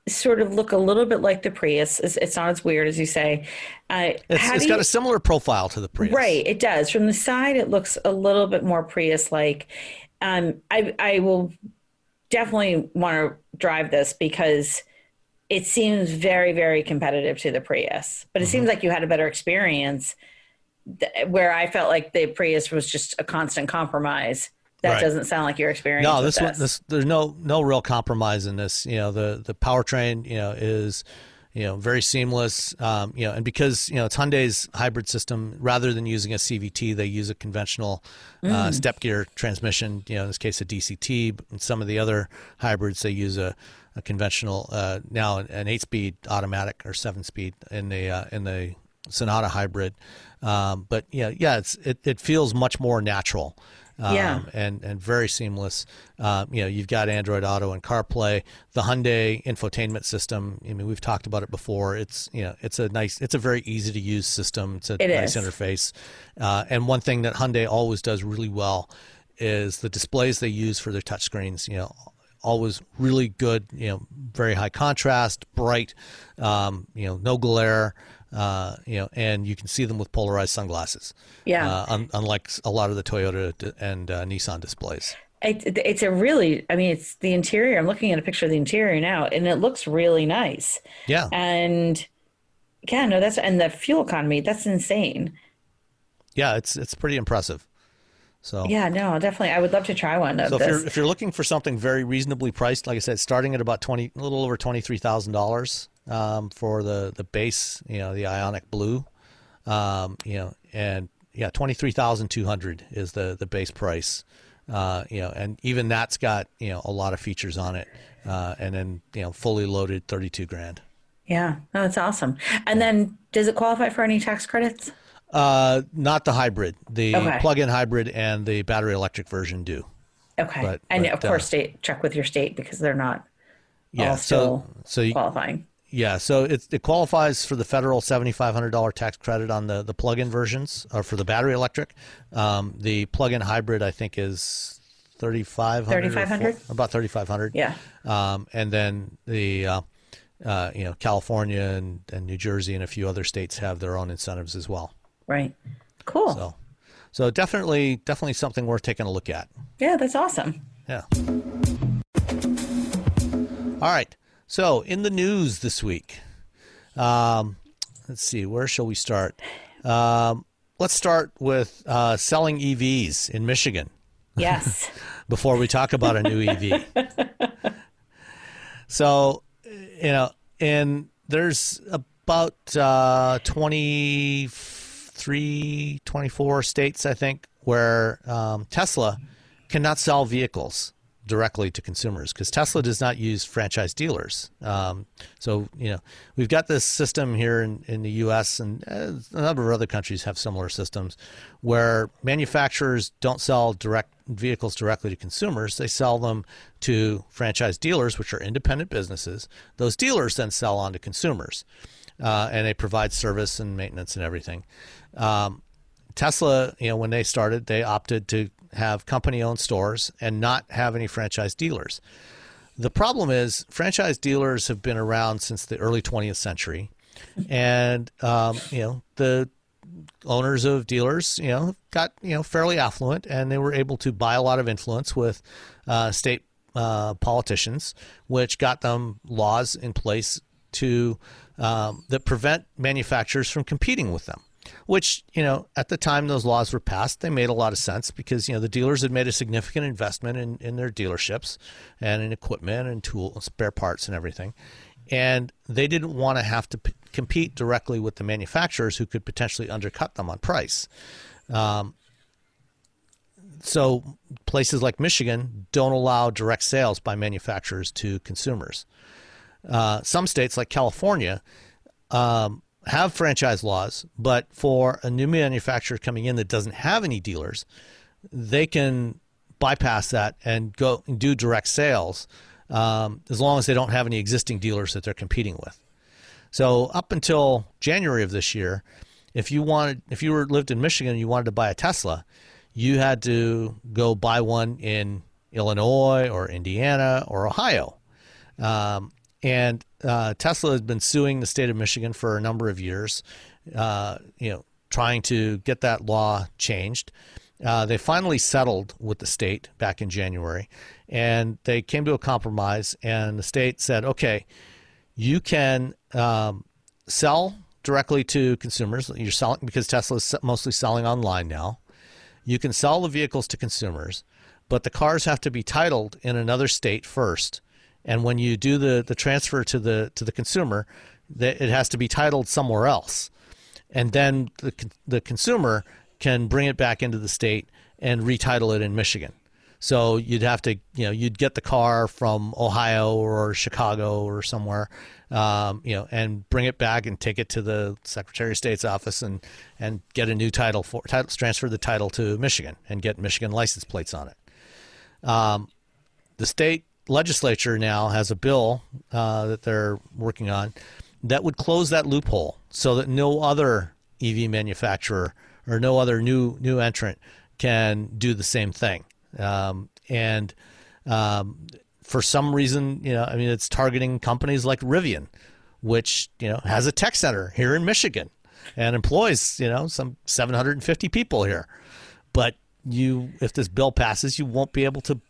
sort of look a little bit like the Prius. It's, it's not as weird as you say. Uh, It's, it's do got a similar profile to the Prius. right. It does. From the side, it looks a little bit more Prius like. Um, I I will definitely want to drive this because it seems very very competitive to the Prius. But it Mm-hmm. seems like you had a better experience. th- Where I felt like the Prius was just a constant compromise. That Right. doesn't sound like your experience. No, with this one, this there's no no real compromise in this. You know, the the powertrain, you know, is you know very seamless. Um, you know, and because you know it's Hyundai's hybrid system, rather than using a CVT, they use a conventional uh, step gear transmission. You know, in this case, a DCT. In some of the other hybrids, they use a a conventional uh, now an eight speed automatic or seven speed in the uh, in the Sonata hybrid. Um, but yeah, yeah, it's it, it feels much more natural. Um, Yeah. and and very seamless. Um, you know, you've got Android Auto and CarPlay. The Hyundai infotainment system. I mean, we've talked about it before. It's you know, it's a nice, it's a very easy to use system. It's a It nice is. interface. Uh, and one thing that Hyundai always does really well is the displays they use for their touchscreens. You know, always really good. You know, very high contrast, bright. Um, you know, no glare. Uh, you know, and you can see them with polarized sunglasses. Yeah. Uh, un- unlike a lot of the Toyota and uh, Nissan displays. It, it's a really, I mean, it's the interior. I'm looking at a picture of the interior now, and it looks really nice. Yeah. And yeah, no, that's and the fuel economy, that's insane. Yeah, it's it's pretty impressive. So Yeah, no, definitely. I would love to try one of So if this. you're if you're looking for something very reasonably priced, like I said, starting at about twenty, a little over twenty three thousand dollars um, for the the base, you know, the Ioniq Blue, um, you know, and yeah, twenty three thousand two hundred is the the base price, uh, you know, and even that's got you know a lot of features on it, uh, and then you know fully loaded thirty two grand. yeah, no, that's awesome. And then does it qualify for any tax credits? Uh, not the hybrid, the Okay. plug-in hybrid and the battery electric version do. Okay. But- and but, of course, uh, state check with your state because they're not Yeah, all so still so you, qualifying. Yeah, so it, it qualifies for the federal seventy-five hundred dollar tax credit on the, the plug-in versions, or for the battery electric. Um, the plug-in hybrid, I think, is thirty-five hundred. $3,500? About thirty-five hundred. Yeah. Um, and then the uh, uh, you know California and, and New Jersey and a few other states have their own incentives as well. Right. Cool. So, so definitely definitely something worth taking a look at. Yeah, that's awesome. Yeah. All right. So, in the news this week, um, let's see, where shall we start? Um, let's start with uh, selling EVs in Michigan Yes. <laughs> before we talk about a new EV. <laughs> so, you know, and there's about uh, 23, 24 states, I think, where um, Tesla cannot sell vehicles directly to consumers because Tesla does not use franchise dealers. Um, so, you know, we've got this system here in, in the U.S. and uh, a number of other countries have similar systems where manufacturers don't sell direct vehicles directly to consumers. They sell them to franchise dealers, which are independent businesses. Those dealers then sell on to consumers. Uh, and they provide service and maintenance and everything. Um, Tesla, you know, when they started, they opted to have company owned stores and not have any franchise dealers. The problem is, franchise dealers have been around since the early 20th century. And, um, you know, the owners of dealers, you know, got, you know, fairly affluent and they were able to buy a lot of influence with uh, state uh, politicians, which got them laws in place to um, that prevent manufacturers from competing with them which you know at the time those laws were passed they made a lot of sense because you know the dealers had made a significant investment in, in their dealerships and in equipment and tool and spare parts and everything. And they didn't want to have to p- compete directly with the manufacturers who could potentially undercut them on price. Um, so places like michigan don't allow direct sales by manufacturers to consumers. Uh, some states like california um, have franchise laws, but for a new manufacturer coming in that doesn't have any dealers, they can bypass that and go and do direct sales um, as long as they don't have any existing dealers that they're competing with. So up until January of this year, if you wanted, if you were lived in Michigan and you wanted to buy a Tesla, you had to go buy one in Illinois or Indiana or Ohio. Um, and uh, Tesla has been suing the state of Michigan for a number of years, uh, you know, trying to get that law changed. Uh, they finally settled with the state back in January, and they came to a compromise. And the state said, "Okay, you can um, sell directly to consumers. You're selling because Tesla is mostly selling online now. You can sell the vehicles to consumers, but the cars have to be titled in another state first." And when you do the, the transfer to the to the consumer, that it has to be titled somewhere else, and then the the consumer can bring it back into the state and retitle it in Michigan. So you'd have to you know you'd get the car from Ohio or Chicago or somewhere, um, you know, and bring it back and take it to the Secretary of State's office and and get a new title for title, transfer the title to Michigan and get Michigan license plates on it. Um, the state legislature now has a bill uh, that they're working on that would close that loophole so that no other EV manufacturer or no other new new entrant can do the same thing. Um, and um, for some reason, you know, I mean, it's targeting companies like Rivian, which you know has a tech center here in Michigan and employs you know some 750 people here. But you, if this bill passes, you won't be able to to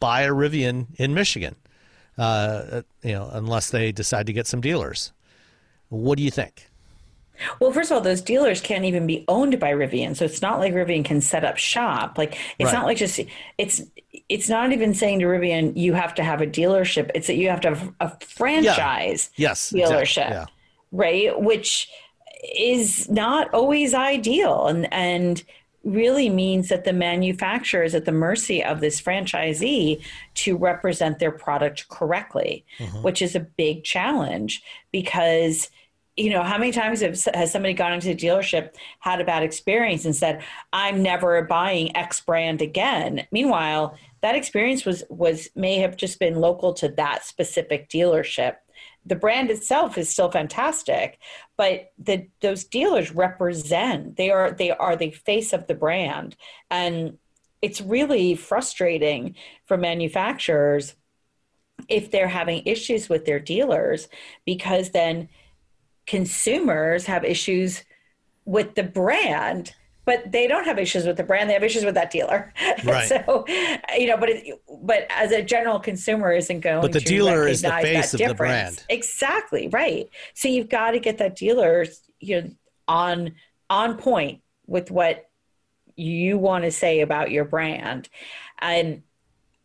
buy a Rivian in Michigan, uh, you know, unless they decide to get some dealers. What do you think? Well, first of all, those dealers can't even be owned by Rivian, so it's not like Rivian can set up shop. Like it's right. not like just it's it's not even saying to Rivian you have to have a dealership. It's that you have to have a franchise yeah. yes, dealership, exactly. yeah. right? Which is not always ideal, and and really means that the manufacturer is at the mercy of this franchisee to represent their product correctly, mm-hmm. which is a big challenge because you know how many times have, has somebody gone into the dealership had a bad experience and said i'm never buying x brand again meanwhile that experience was was may have just been local to that specific dealership the brand itself is still fantastic but the those dealers represent they are they are the face of the brand. And it's really frustrating for manufacturers if they're having issues with their dealers because then consumers have issues with the brand but they don't have issues with the brand. They have issues with that dealer. <laughs> Right. so you know but it, but as a general consumer isn't going to but the dealer is the face of the brand. exactly right. So you've got to get that dealer you know on on point with what you want to say about your brand. And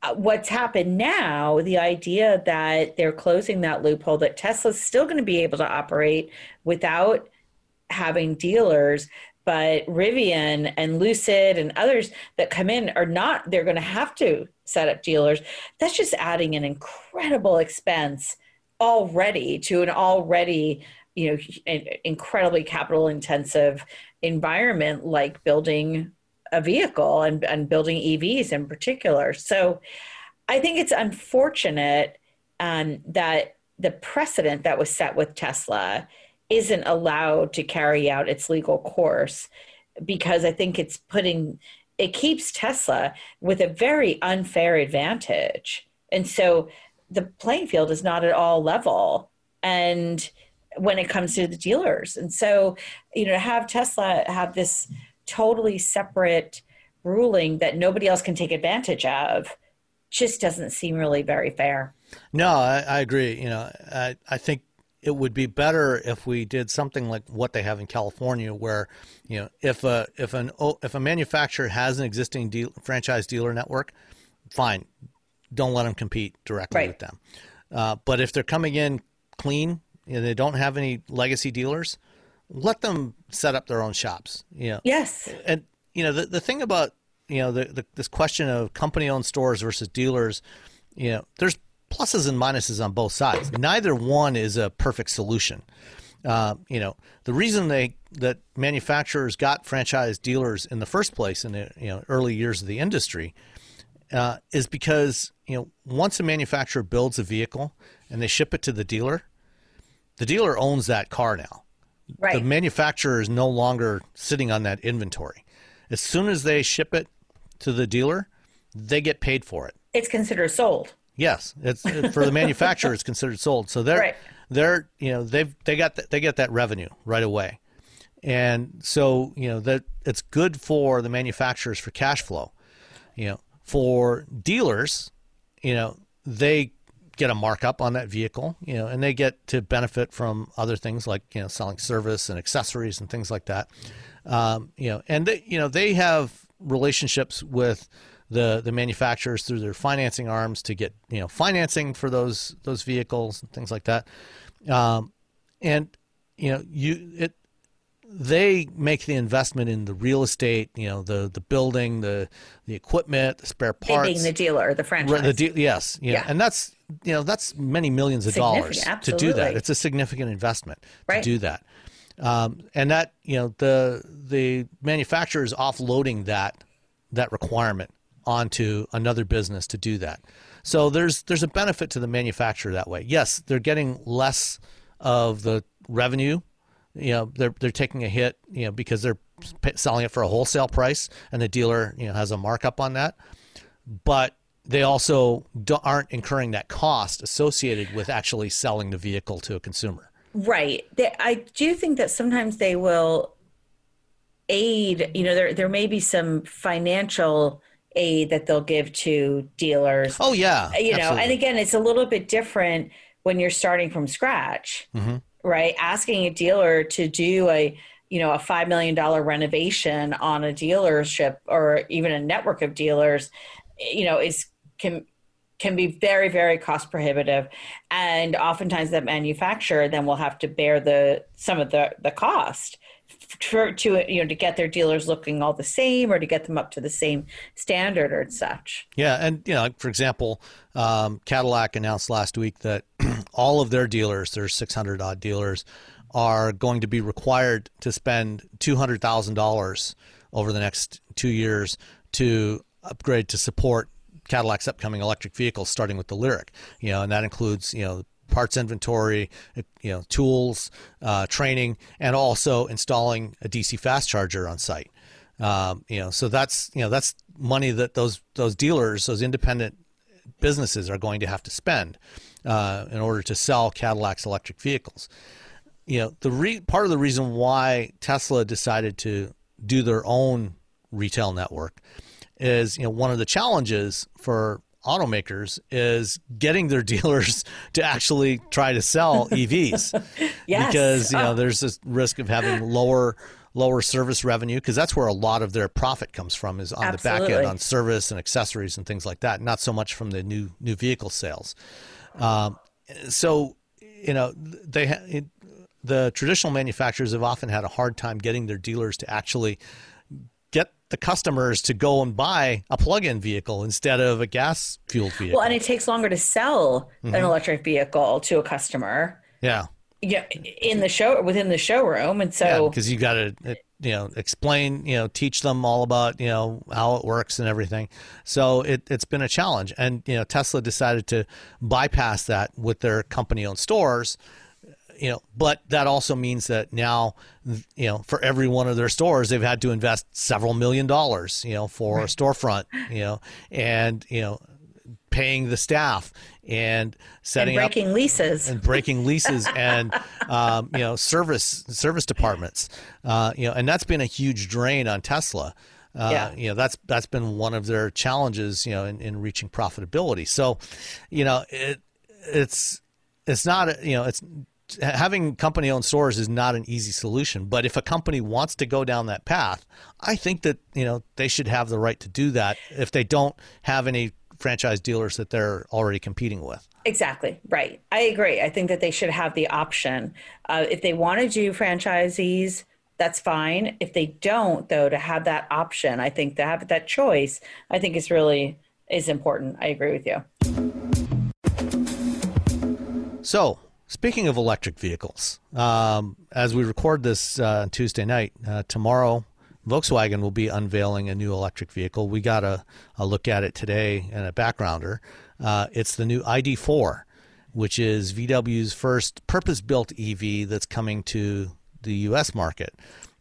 uh, what's happened now, the idea that they're closing that loophole, that Tesla's still going to be able to operate without having dealers, but Rivian and Lucid and others that come in are not, they're going to have to set up dealers. That's just adding an incredible expense already to an already you know incredibly capital intensive environment like building a vehicle and, and building EVs in particular. So I think it's unfortunate um, that the precedent that was set with Tesla isn't allowed to carry out its legal course because I think it's putting it keeps Tesla with a very unfair advantage. And so the playing field is not at all level. And when it comes to the dealers. And so, you know, to have Tesla have this totally separate ruling that nobody else can take advantage of just doesn't seem really very fair. No, I, I agree. You know, I, I think it would be better if we did something like what they have in California, where you know if a if an if a manufacturer has an existing deal, franchise dealer network, fine, don't let them compete directly right. with them. Uh, but if they're coming in clean and they don't have any legacy dealers, let them set up their own shops. You know? Yes. And you know the the thing about you know the, the this question of company owned stores versus dealers, you know, there's pluses and minuses on both sides. Neither one is a perfect solution. Uh, you know, the reason they that manufacturers got franchise dealers in the first place in the you know early years of the industry uh, is because you know once a manufacturer builds a vehicle and they ship it to the dealer, the dealer owns that car now. Right. The manufacturer is no longer sitting on that inventory. As soon as they ship it to the dealer, they get paid for it. It's considered sold. Yes, it's for the manufacturer. It's considered sold. So they're right. they're you know they've they got the, they get that revenue right away, and so you know that it's good for the manufacturers for cash flow. You know, for dealers, you know they get a markup on that vehicle, you know, and they get to benefit from other things like you know selling service and accessories and things like that. Um, you know, and they, you know they have relationships with the the manufacturers through their financing arms to get you know financing for those those vehicles and things like that. Um, and you know you it they make the investment in the real estate, you know, the the building, the the equipment, the spare parts. They being the dealer, the franchise. The de- yes, yeah. yeah. and that's you know that's many millions of dollars absolutely. to do that. It's a significant investment right. to do that, um, and that you know the the manufacturer is offloading that that requirement onto another business to do that. So there's there's a benefit to the manufacturer that way. Yes, they're getting less of the revenue you know they're they're taking a hit you know because they're selling it for a wholesale price and the dealer you know has a markup on that but they also aren't incurring that cost associated with actually selling the vehicle to a consumer Right. They, I do think that sometimes they will aid, you know, there there may be some financial aid that they'll give to dealers. Oh yeah. You know, absolutely. and again, it's a little bit different when you're starting from scratch. Mm-hmm. Right? Asking a dealer to do a you know a five million dollar renovation on a dealership or even a network of dealers you know is can can be very very cost prohibitive and oftentimes that manufacturer then will have to bear the some of the the cost to you know to get their dealers looking all the same or to get them up to the same standard or such yeah and you know for example um, cadillac announced last week that <clears throat> all of their dealers there's 600 odd dealers are going to be required to spend $200000 over the next two years to upgrade to support Cadillac's upcoming electric vehicles, starting with the Lyriq. You know, and that includes you know parts inventory, you know, tools, uh, training, and also installing a DC fast charger on site. Um, you know, so that's you know that's money that those those dealers, those independent businesses, are going to have to spend uh, in order to sell Cadillac's electric vehicles. You know, the re- part of the reason why Tesla decided to do their own retail network is you know one of the challenges for automakers is getting their <laughs> dealers to actually try to sell <laughs> EVs yes. because you know oh. there's this risk of having lower lower service revenue because that's where a lot of their profit comes from is on Absolutely. the back end on service and accessories and things like that not so much from the new new vehicle sales um, so you know they it, the traditional manufacturers have often had a hard time getting their dealers to actually the customers to go and buy a plug-in vehicle instead of a gas fueled vehicle. Well, and it takes longer to sell mm-hmm. an electric vehicle to a customer. Yeah. Yeah, in the show within the showroom, and so because yeah, you got to you know explain you know teach them all about you know how it works and everything. So it it's been a challenge, and you know Tesla decided to bypass that with their company-owned stores you know, but that also means that now, you know, for every one of their stores, they've had to invest several million dollars, you know, for right. a storefront, you know, and you know, paying the staff and setting and breaking up, leases and breaking leases and um, you know service service departments, uh, you know, and that's been a huge drain on Tesla. Uh, yeah. you know that's that's been one of their challenges you know in, in reaching profitability so you know it it's it's not you know it's having company owned stores is not an easy solution but if a company wants to go down that path i think that you know they should have the right to do that if they don't have any franchise dealers that they're already competing with. Exactly. Right. I agree. I think that they should have the option. Uh, if they want to do franchisees that's fine. If they don't though to have that option i think to have that choice i think is really is important. I agree with you. So Speaking of electric vehicles, um, as we record this uh, Tuesday night, uh, tomorrow Volkswagen will be unveiling a new electric vehicle. We got a, a look at it today and a backgrounder. Uh, it's the new ID4, which is VW's first purpose built EV that's coming to the U.S. market.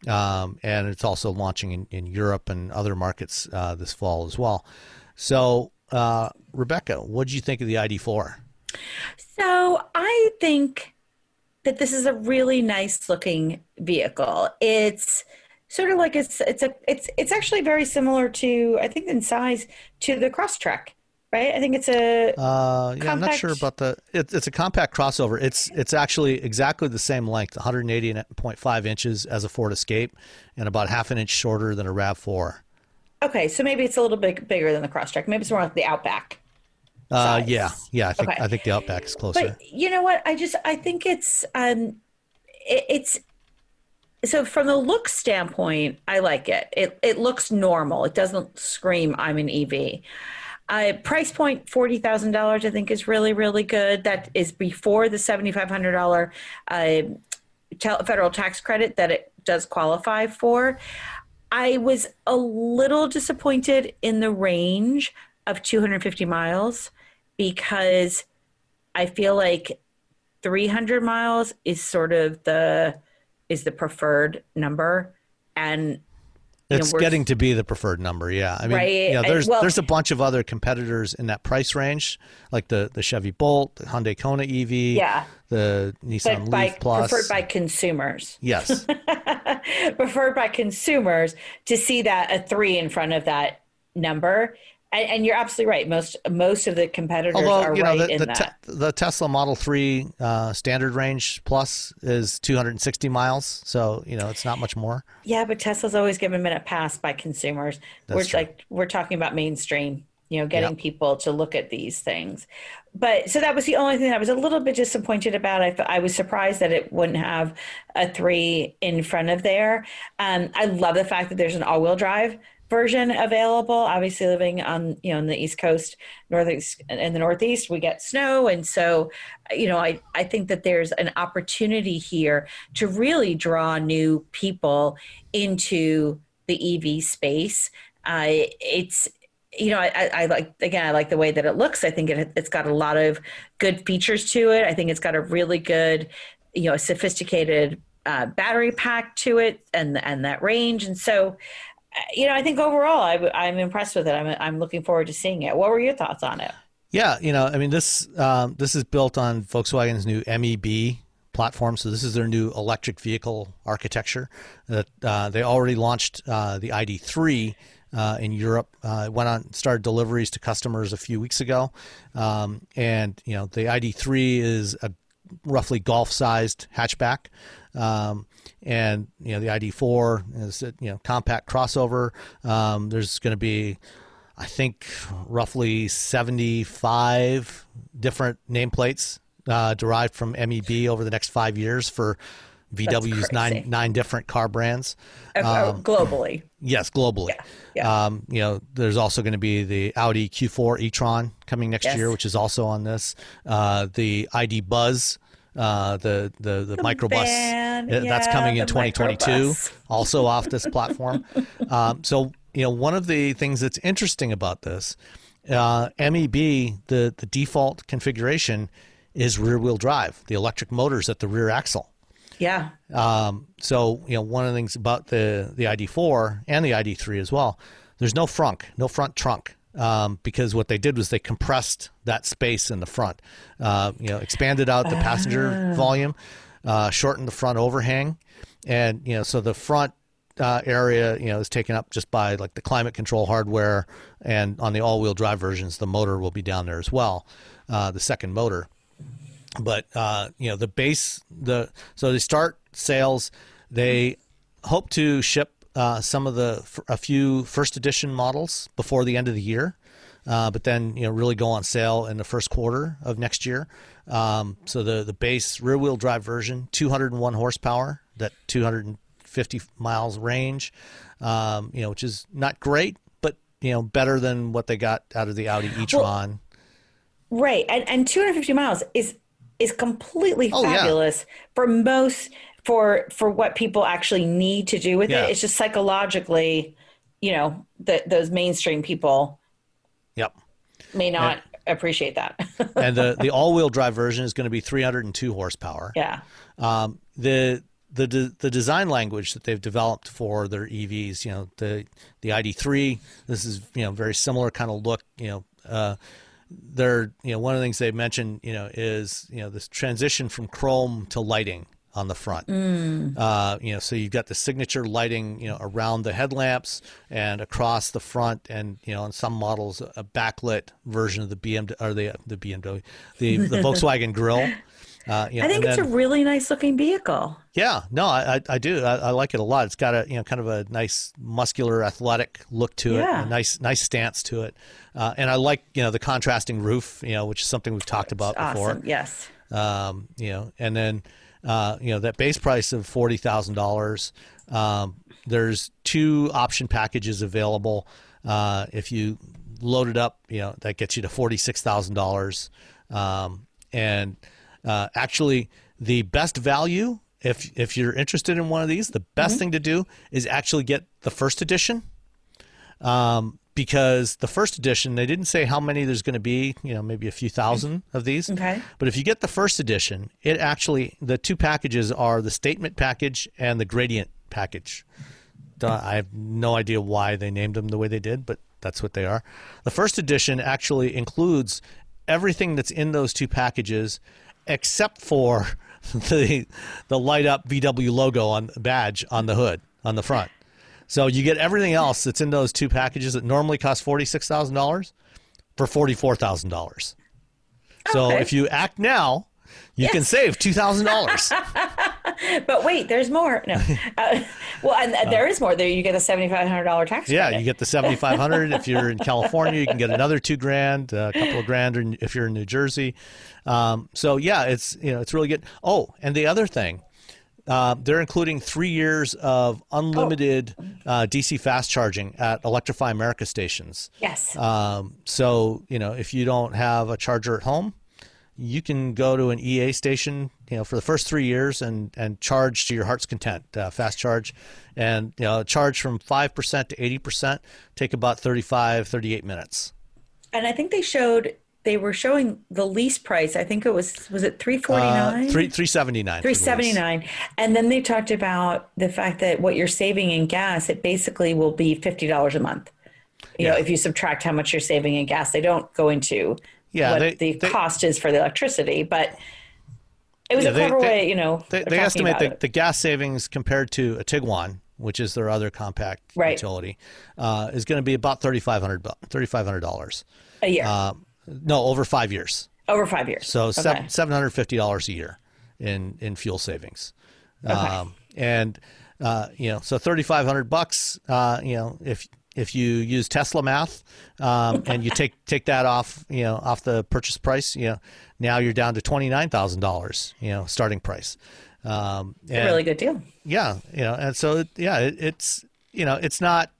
Um, and it's also launching in, in Europe and other markets uh, this fall as well. So, uh, Rebecca, what did you think of the ID4? So I think that this is a really nice looking vehicle. It's sort of like it's it's a it's it's actually very similar to I think in size to the Crosstrek, right? I think it's a uh, yeah. I'm not sure about the it, it's a compact crossover. It's it's actually exactly the same length, 180.5 inches as a Ford Escape, and about half an inch shorter than a Rav Four. Okay, so maybe it's a little bit bigger than the Crosstrek. Maybe it's more like the Outback. Uh, yeah, yeah. I think okay. I think the Outback is closer. But you know what? I just I think it's um, it, it's so from the look standpoint, I like it. It it looks normal. It doesn't scream I'm an EV. Uh, price point forty thousand dollars, I think, is really really good. That is before the seventy five hundred dollar uh, federal tax credit that it does qualify for. I was a little disappointed in the range of 250 miles because I feel like 300 miles is sort of the is the preferred number and it's know, getting to be the preferred number. Yeah, I mean, Right, there's well- there's a bunch of other competitors in that price range, like the the Chevy Bolt, the Hyundai Kona EV, Yeah. the Nissan but by Leaf Plus. preferred by consumers. yes, <laughs> preferred by consumers to see that a three in front of that number. And, and you're absolutely right. Most most of the competitors although are you know right the in the, that. te- the Tesla Model Three uh, standard range plus is 260 miles, so you know it's not much more. yeah, but Tesla's always given a minute pass by consumers. That's we're true. like we're talking about mainstream, you know, getting Yep. people to look at these things. But so that was the only thing that I was a little bit disappointed about. I, th- I was surprised that it wouldn't have a three in front of there. Um, I love the fact that there's an all-wheel drive version available. Obviously, living on you know in the East Coast, northeast in the Northeast, we get snow, and so you know I I think that there's an opportunity here to really draw new people into the EV space. Uh, it's you know, I, I, like again, I like the way that it looks. I think it, it's got a lot of good features to it. I think it's got a really good, you know, sophisticated uh, battery pack to it, and and that range. And so, you know, I think overall, I, am impressed with it. I'm I'm looking forward to seeing it. What were your thoughts on it? Yeah, you know, I mean this um, this is built on Volkswagen's new MEB platform. So this is their new electric vehicle architecture. That uh, they already launched uh, the ID3 uh, in Europe. Uh, it went on started deliveries to customers a few weeks ago, um, and you know the ID3 is a roughly golf-sized hatchback. Um, and you know the ID4 is a, you know compact crossover. Um, there's going to be I think roughly 75 different nameplates uh, derived from MEB over the next five years for VW's nine nine different car brands. Uh, uh, globally, Yes, globally. yeah. Um, you know, there's also going to be the Audi Q4 e-tron coming next Yes. year, which is also on this. Uh, the ID Buzz, uh, the the the, microbus, van, uh, that's coming in 2022, microbus. also <laughs> off this platform. um, so you know, one of the things that's interesting about this, uh, MEB, the the default configuration is rear-wheel drive. The electric motors at the rear axle. yeah, Um, so you know, one of the things about the the ID4 and the ID3 as well, there's no frunk, no front trunk, um, because what they did was they compressed that space in the front, uh, you know, expanded out the passenger volume, uh, shortened the front overhang, and you know, so the front uh, area, you know, is taken up just by like the climate control hardware, and on the all-wheel drive versions, the motor will be down there as well, uh, the second motor. But uh, you know the base the so they start sales. They hope to ship uh, some of the a few first edition models before the end of the year uh, but then you know really go on sale in the first quarter of next year um, so the the base rear wheel drive version 201 horsepower that 250 miles range um, you know which is not great but you know better than what they got out of the Audi e-tron right. And and 250 miles is is completely Oh, yeah. fabulous for most for for what people actually need to do with Yeah. it. It's just psychologically, you know, that those mainstream people yep may not appreciate that. <laughs> and the the all wheel drive version is going to be 302 horsepower. yeah. Um, the the de- the design language that they've developed for their EVs, you know, the the ID3, this is you know very similar kind of look. You know, uh, they're you know one of the things they mentioned, you know, is you know this transition from chrome to lighting on the front. Uh, you know, so you've got the signature lighting, you know, around the headlamps and across the front, and you know, in some models, a backlit version of the BMW or the the BMW, the the <laughs> Volkswagen grill. Uh, you know, I think it's then- a really nice looking vehicle. yeah, no, I, I, do. I, I like it a lot. It's got a you know kind of a nice muscular, athletic look to it. A nice nice stance to it, uh, and I like you know the contrasting roof. You know, which is something we've talked about before. Awesome. Yes. Um, you know, and then uh, you know that base price of forty thousand dollars. Um, there's two option packages available. Uh, if you load it up, you know that gets you to forty six thousand dollars. Um, and uh, actually, the best value, if if you're interested in one of these, the best thing to do is actually get the first edition um, because the first edition they didn't say how many there's going to be you know maybe a few thousand of these Okay. but if you get the first edition it actually the two packages are the statement package and the gradient package I have no idea why they named them the way they did, but that's what they are. The first edition actually includes everything that's in those two packages, except for <laughs> the the light up VW logo on the badge on the hood on the front. So you get everything else that's in those two packages that normally cost forty six thousand dollars for forty four thousand dollars. So Okay. if you act now, you can save two thousand dollars. <laughs> But wait, there's more. No. <laughs> Uh, well, and uh, there is more. There you get a $7,500 tax Yeah, credit. you get the seventy five hundred. if you're in California, you can get another two grand, a couple of grand if you're in New Jersey. Um, so yeah, it's you know it's really good. Oh, and the other thing, uh, they're including three years of unlimited uh, DC fast charging at Electrify America stations. Yes. Um, so you know if you don't have a charger at home, you can go to an EA station, you know, for the first three years and and charge to your heart's content, uh, fast charge, and you know, charge from five percent to eighty percent, take about 35, 38 minutes. and I think they showed they were showing the lease price. I think it was was it three forty Uh, nine? three three seventy nine. Three seventy nine, and then they talked about the fact that what you're saving in gas, it basically will be fifty dollars a month. You know, if you subtract how much you're saving in gas, they don't go into Yeah, what they- the they- cost is for the electricity, but it was Yeah, a clever they- way. You know, They, they estimate the, the gas savings compared to a Tiguan, which is their other compact Right. utility, uh, is going to be about thirty five hundred thirty five hundred dollars. a year Uh, no, over five years. over five years. So Okay. seven seven hundred fifty dollars a year in in fuel savings, um, and uh, you know so thirty five hundred bucks. Uh, you know if if you use Tesla math um, and you take <laughs> take that off you know off the purchase price, you know now you're down to twenty nine thousand dollars. You know starting price. Um, a really good deal. yeah, you know, and so yeah, it, it's you know, it's not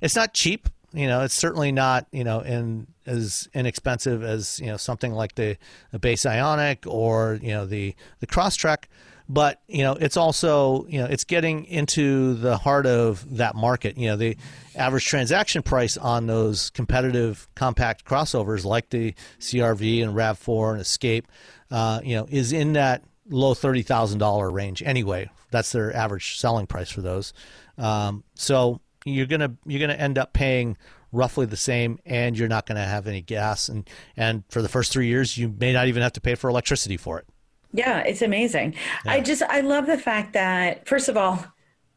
it's not cheap. You know, it's certainly not you know in as inexpensive as you know something like the, the base Ioniq or you know the the Crosstrek, but you know it's also you know it's getting into the heart of that market. You know, the average transaction price on those competitive compact crossovers like the CRV and Rav Four and Escape, uh, you know, is in that low thirty thousand dollar range anyway. That's their average selling price for those. Um, so you're gonna you're gonna end up paying roughly the same, and you're not gonna have any gas, and and for the first three years, you may not even have to pay for electricity for it. Yeah, it's amazing. I just I love the fact that first of all,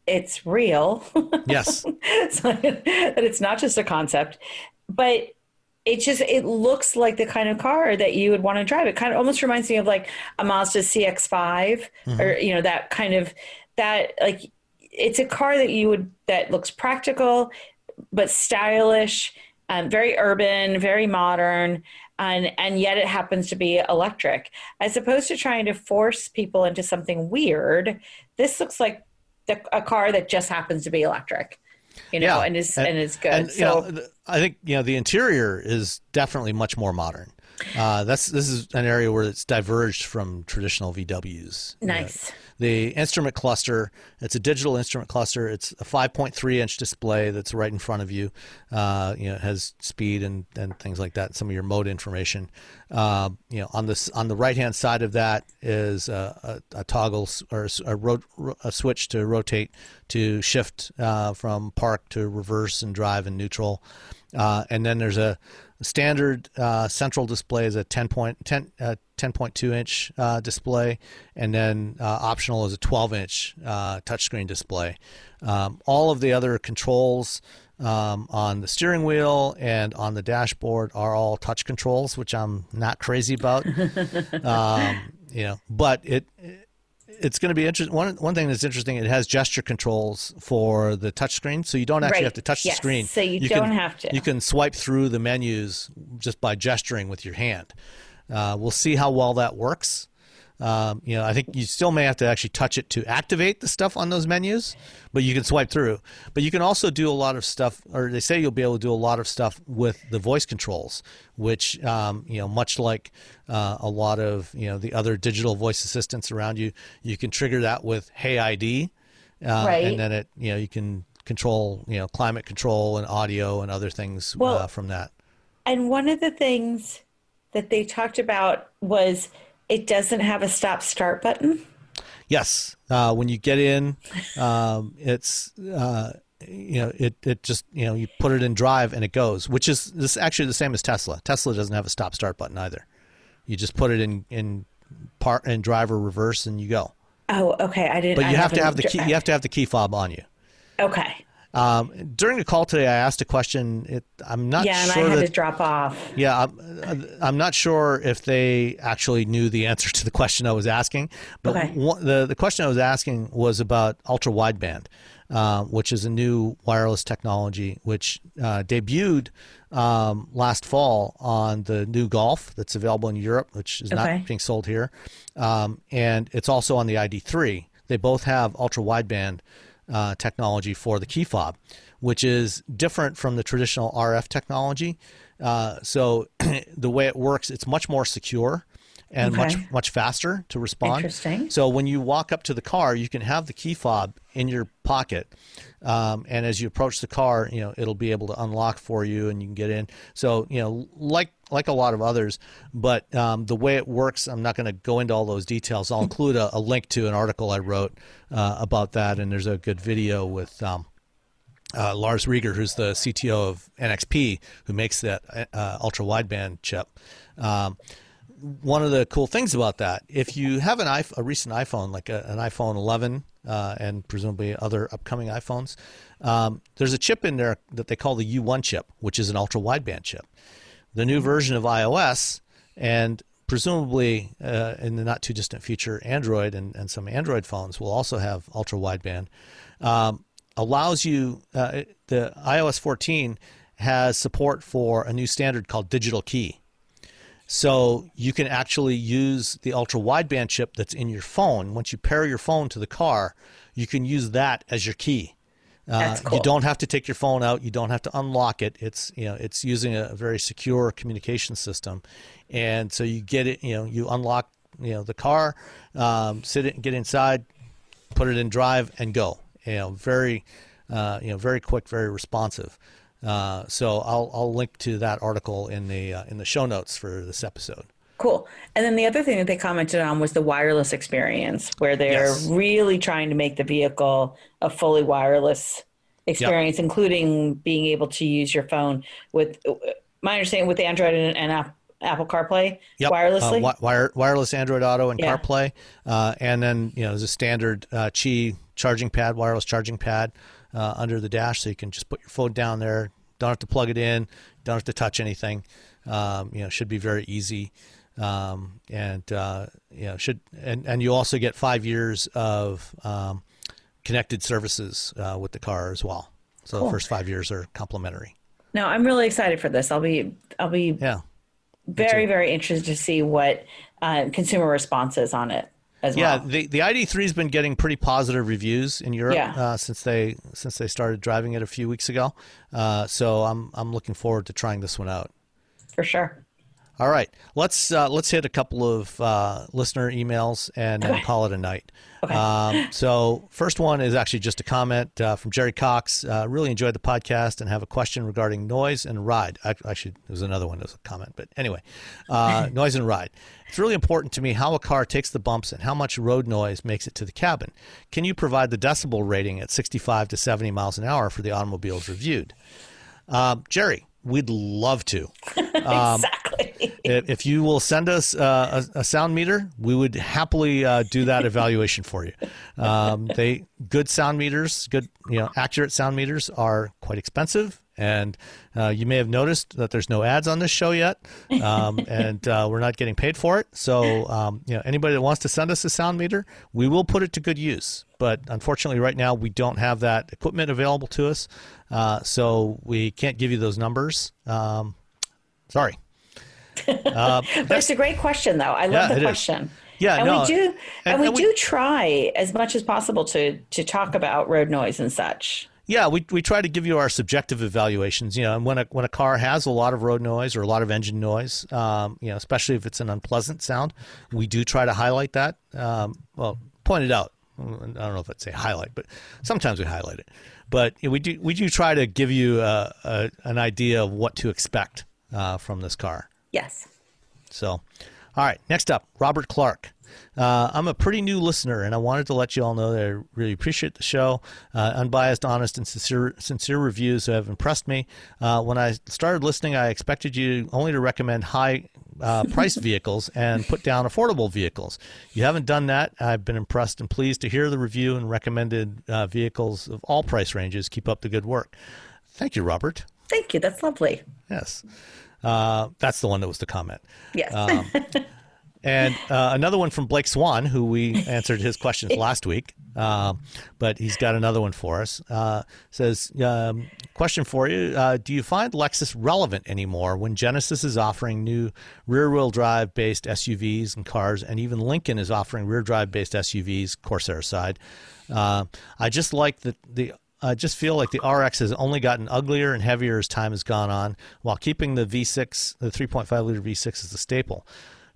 it's real. <laughs> Yes, so that it's not just a concept, but it just it looks like the kind of car that you would want to drive. It kind of almost reminds me of like a Mazda CX-5 mm-hmm. or you know that kind of that like it's a car that you would that looks practical but stylish, um, very urban, very modern, and and yet it happens to be electric. As opposed to trying to force people into something weird, this looks like the, a car that just happens to be electric, you know, and is and, is good. And, you so know, I think you know the interior is definitely much more modern. Uh, that's this is an area where it's diverged from traditional VWs. You know, nice. the instrument cluster it's a digital instrument cluster. It's a 5.3 inch display that's right in front of you. Uh, you know it has speed and, and things like that some of your mode information. Uh, you know on this on the right hand side of that is a, a, a toggle or a, s- a, ro- ro- a switch to rotate to shift uh, from park to reverse and drive and neutral. Uh, and then there's a standard uh, central display is a 10 point 10 uh, 10.2 inch uh, display, and then uh, optional is a 12 inch uh, touchscreen display. Um, all of the other controls um, on the steering wheel and on the dashboard are all touch controls, which I'm not crazy about. <laughs> um, you know, but it. It's going to be interesting. One one thing that's interesting, it has gesture controls for the touchscreen, so you don't actually Right. have to touch Yes. the screen. So you can- don't have to. You can swipe through the menus just by gesturing with your hand. Uh, we'll see how well that works. Um, you know, I think you still may have to actually touch it to activate the stuff on those menus, but you can swipe through. But you can also do a lot of stuff, or they say you'll be able to do a lot of stuff with the voice controls, which um, you know, much like uh, a lot of you know the other digital voice assistants around you, you can trigger that with Hey ID, uh, Right. and then it you know you can control you know climate control and audio and other things Well, uh, from that. And one of the things that they talked about was it doesn't have a stop start button. Yes, uh, when you get in, um, it's uh, you know, it, it just, you know, you put it in drive and it goes, which is this actually the same as Tesla. Tesla doesn't have a stop start button either. You just put it in, in part and drive or reverse and you go. Oh, okay. I didn't. But you I have to have the key, you have to have the key fob on you. Okay. Um, during the call today, I asked a question. It, I'm not Yeah, and sure I had that to drop off. Yeah, I'm, I'm not sure if they actually knew the answer to the question I was asking, but Okay. one, the the question I was asking was about ultra wideband, uh, which is a new wireless technology which uh, debuted um, last fall on the new Golf that's available in Europe, which is Okay. not being sold here, um, and it's also on the ID3. They both have ultra wideband uh, technology for the key fob, which is different from the traditional RF technology. Uh, so <clears throat> the way it works, it's much more secure and Okay. much much faster to respond. Interesting. So when you walk up to the car, you can have the key fob in your pocket, um, and as you approach the car, you know it'll be able to unlock for you, and you can get in. So you know, like like a lot of others, but um, the way it works, I'm not going to go into all those details. I'll include a, a link to an article I wrote uh, about that, and there's a good video with. Um, uh, Lars Reger, who's the CTO of NXP, who makes that uh, ultra wideband chip. Um, one of the cool things about that, if you have an iPhone, a recent iPhone, like a, an iPhone 11, uh, and presumably other upcoming iPhones, um, there's a chip in there that they call the U1 chip, which is an ultra wideband chip. The new version of iOS and presumably uh, in the not too distant future, Android and, and some Android phones will also have ultra wideband. Um, allows you uh, the iOS 14 has support for a new standard called digital key. So you can actually use the ultra wideband chip that's in your phone. Once you pair your phone to the car, you can use that as your key. Uh, cool. You don't have to take your phone out. You don't have to unlock it. It's you know it's using a very secure communication system, and so you get it. You know you unlock you know the car, um, sit it, get inside, put it in drive, and go. You know very uh, you know very quick, very responsive. Uh, so I'll I'll link to that article in the uh, in the show notes for this episode. Cool. And then the other thing that they commented on was the wireless experience, where they're Yes. really trying to make the vehicle a fully wireless experience, including being able to use your phone with my understanding with Android and, and App- Apple CarPlay Yep. wirelessly. Uh, wire, wireless Android Auto and Yeah. CarPlay, uh, and then you know there's a standard uh, Qi charging pad, wireless charging pad uh, under the dash, so you can just put your phone down there. Don't have to plug it in. Don't have to touch anything. Um, you know, should be very easy. Um, and uh, you know, should and and you also get five years of um, connected services uh, with the car as well. So the first five years are complimentary. no, I'm really excited for this. I'll be I'll be Yeah. very very interested to see what uh, consumer response is on it as Yeah, well. the the ID3 has been getting pretty positive reviews in Europe Yeah. uh, since they since they started driving it a few weeks ago. Uh, so I'm I'm looking forward to trying this one out. for sure. All right, let's uh, let's hit a couple of uh, listener emails and then Okay. call it a night. Okay. Um, so first one is actually just a comment uh, from Jerry Cox. Uh, really enjoyed the podcast and have a question regarding noise and ride. Ac- Actually, there was another one. There was a comment, but anyway, uh, <laughs> noise and ride. It's really important to me how a car takes the bumps and how much road noise makes it to the cabin. Can you provide the decibel rating at 65 to 70 miles an hour for the automobiles reviewed? Um, Jerry, we'd love to. <laughs> exactly. If if you will send us uh, a, a sound meter, we would happily uh, do that evaluation for you. Um, they good sound meters, good you know accurate sound meters are quite expensive, and uh, you may have noticed that there's no ads on this show yet, um, <laughs> and uh, we're not getting paid for it. So um, you know anybody that wants to send us a sound meter, we will put it to good use. But unfortunately, right now we don't have that equipment available to us, uh, so we can't give you those numbers. Um, sorry. <laughs> But it's a great question, though. I love Yeah, the it is. question. Yeah, and no, we do, and, and- we and we- do try as much as possible to to talk about road noise and such. Yeah, we, we try to give you our subjective evaluations. You know, and when a when a car has a lot of road noise or a lot of engine noise, um, you know, especially if it's an unpleasant sound, we do try to highlight that. Um, well, point it out. I don't know if I'd say highlight, but sometimes we highlight it. But you know, we do we do try to give you a, a, an idea of what to expect uh, from this car. Yes. So, all right, next up, Robert Clark. Uh, I'm a pretty new listener, and I wanted to let you all know that I really appreciate the show. Uh, unbiased, honest, and sincere, sincere reviews have impressed me. Uh, when I started listening, I expected you only to recommend high uh, priced <laughs> vehicles and put down affordable vehicles. You haven't done that. I've been impressed and pleased to hear the review and recommended uh, vehicles of all price ranges. Keep up the good work. Thank you, Robert. Thank you. That's lovely. Yes. Uh, that's the one that was the comment. Yes. Um, <laughs> and uh, another one from Blake Swan, who we answered his questions <laughs> last week, uh, but he's got another one for us. Uh, says, um, question for you: uh, Do you find Lexus relevant anymore when Genesis is offering new rear-wheel drive-based SUVs and cars, and even Lincoln is offering rear drive-based SUVs, Corsair side? Uh, I just like the the I just feel like the RX has only gotten uglier and heavier as time has gone on, while keeping the V6, the 3.5 liter V6, as the staple.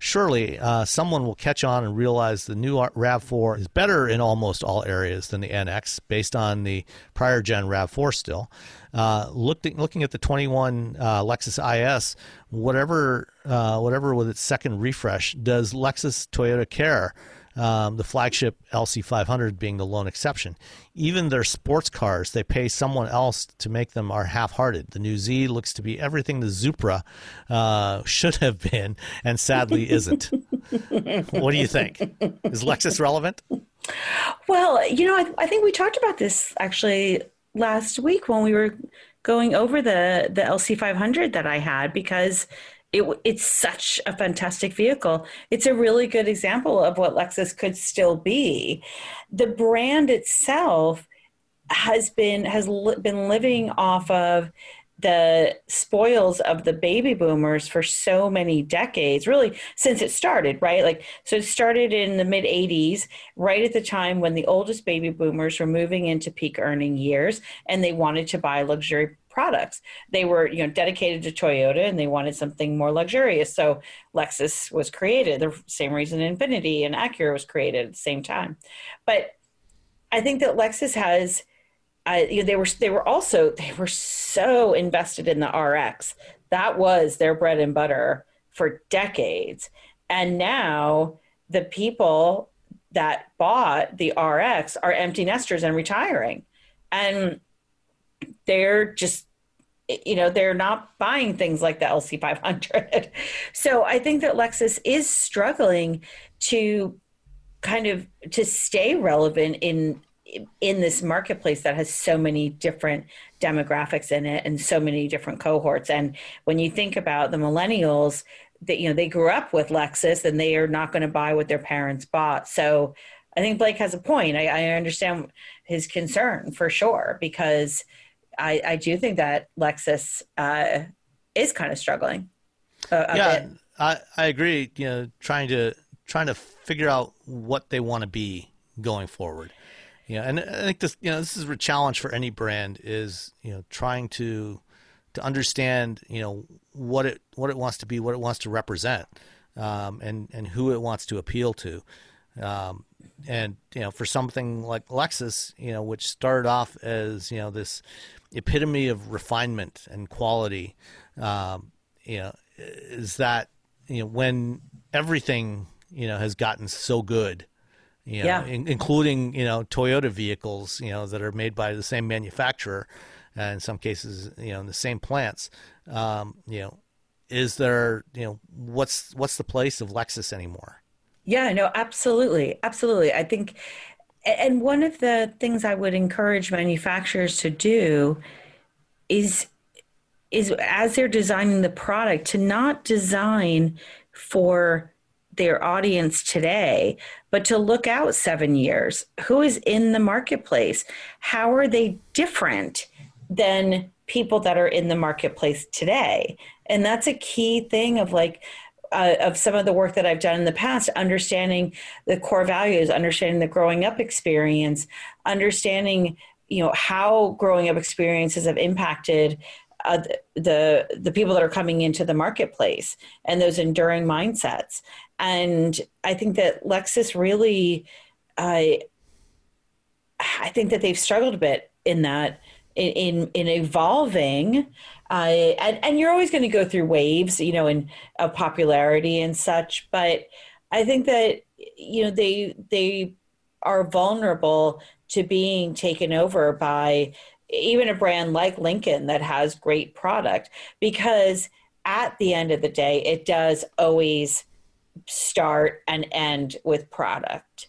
Surely, uh, someone will catch on and realize the new RAV4 is better in almost all areas than the NX, based on the prior gen RAV4 still. Uh, looking, looking at the 21 uh, Lexus IS, whatever, uh, whatever with its second refresh, does Lexus Toyota care? Um, the flagship LC500 being the lone exception. Even their sports cars, they pay someone else to make them are half-hearted. The new Z looks to be everything the Supra uh, <laughs> should have been, and sadly <laughs> isn't. what do you think? Is Lexus relevant? Well, you know, I, I think we talked about this actually last week when we were going over the the LC500 that I had because it, it's such a fantastic vehicle. It's a really good example of what Lexus could still be. The brand itself has been has li- been living off of the spoils of the baby boomers for so many decades, really since it started, right? Like, so it started in the mid 80s, right at the time when the oldest baby boomers were moving into peak earning years and they wanted to buy luxury products. They were, you know, dedicated to Toyota and they wanted something more luxurious. So Lexus was created, the same reason Infiniti and Acura was created at the same time. But I think that Lexus has uh, you know, they were they were also they were so invested in the RX. That was their bread and butter for decades. And now the people that bought the RX are empty nesters and retiring. And they're just you know they're not buying things like the LC500. <laughs> so I think that Lexus is struggling to kind of to stay relevant in in this marketplace that has so many different demographics in it and so many different cohorts and when you think about the millennials that you know they grew up with Lexus and they are not going to buy what their parents bought so I think Blake has a point I, I understand his concern for sure because I, I do think that Lexus uh, is kind of struggling. yeah, bit. I, I agree. You know, trying to trying to figure out what they want to be going forward. Know, and I think this you know this is a challenge for any brand is you know trying to to understand you know what it what it wants to be, what it wants to represent, um, and and who it wants to appeal to. Um, and you know, for something like Lexus, you know, which started off as you know this epitome of refinement and quality, um, you know, is that you know when everything you know has gotten so good, you know, yeah. in, including you know Toyota vehicles, you know, that are made by the same manufacturer, and in some cases, you know, in the same plants, um, you know, is there you know what's what's the place of Lexus anymore? Yeah, no, absolutely, absolutely. I think and one of the things I would encourage manufacturers to do is is as they're designing the product to not design for their audience today, but to look out seven years. Who is in the marketplace? How are they different than people that are in the marketplace today? And that's a key thing of like, uh, of some of the work that I've done in the past, understanding the core values, understanding the growing up experience, understanding you know how growing up experiences have impacted uh, the the people that are coming into the marketplace and those enduring mindsets. And I think that Lexus really, I I think that they've struggled a bit in that in in, in evolving and, and you're always going to go through waves, you know, in of popularity and such. But I think that you know they they are vulnerable to being taken over by even a brand like Lincoln that has great product because at the end of the day it does always start and end with product.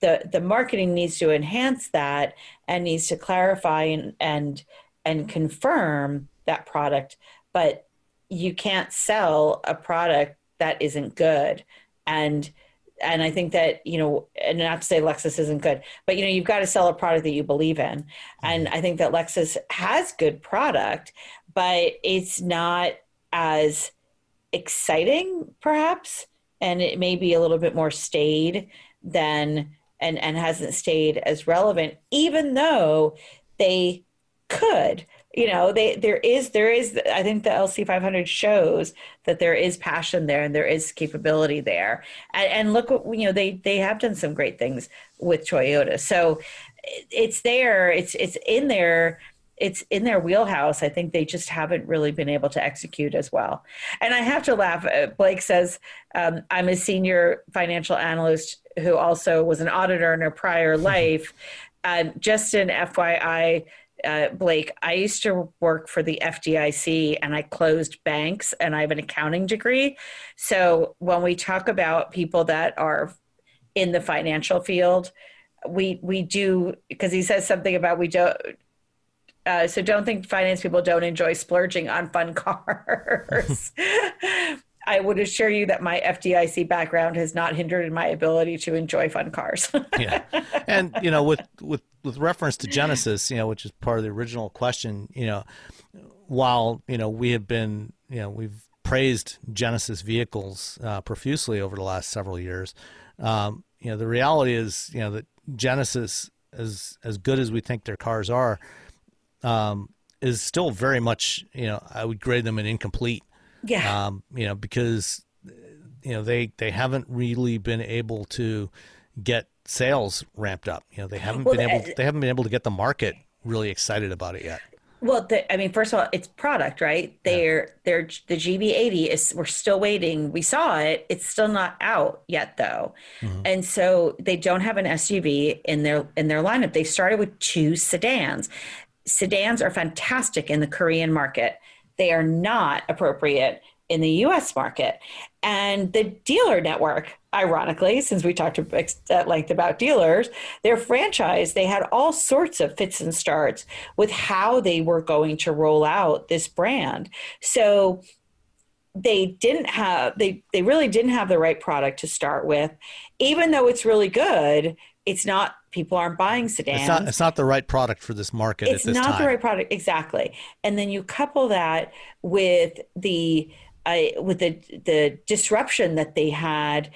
The the marketing needs to enhance that and needs to clarify and and and confirm that product but you can't sell a product that isn't good. And and I think that you know, and not to say Lexus isn't good, but you know, you've got to sell a product that you believe in, and mm-hmm. I think that Lexus has good product, but it's not as exciting, perhaps, and it may be a little bit more staid than and and hasn't stayed as relevant, even though they could you know they there is there is i think the lc500 shows that there is passion there and there is capability there and, and look what you know they they have done some great things with toyota so it's there it's it's in there it's in their wheelhouse. I think they just haven't really been able to execute as well. And I have to laugh. Uh, Blake says, um, I'm a senior financial analyst who also was an auditor in a prior <laughs> life. Uh, just an FYI, uh, Blake, I used to work for the FDIC and I closed banks and I have an accounting degree. So when we talk about people that are in the financial field, we we do because he says something about we don't uh, so don't think finance people don't enjoy splurging on fun <laughs> cars. I would assure you that my FDIC background has not hindered my ability to enjoy fun cars. yeah, and you know, with with with reference to Genesis, you know, which is part of the original question, you know, while you know we have been, you know, we've praised Genesis vehicles uh, profusely over the last several years. Um, you know, the reality is, you know, that Genesis, as as good as we think their cars are, um, is still very much, you know, I would grade them an incomplete. Yeah. Um, you know, because you know they they haven't really been able to get sales ramped up. You know, they haven't well, been able to, they haven't been able to get the market really excited about it yet. Well, the, I mean, first of all, it's product, right? They're yeah. they're the GV80 is we're still waiting. We saw it. It's still not out yet, though, mm-hmm. and so they don't have an SUV in their in their lineup. They started with two sedans sedans are fantastic in the Korean market. They are not appropriate in the US market. And the dealer network, ironically, since we talked at length about dealers, their franchise, they had all sorts of fits and starts with how they were going to roll out this brand. So they didn't have they they really didn't have the right product to start with even though it's really good it's not people aren't buying sedans. It's not, it's not the right product for this market. It's this not time. the right product exactly. And then you couple that with the uh, with the the disruption that they had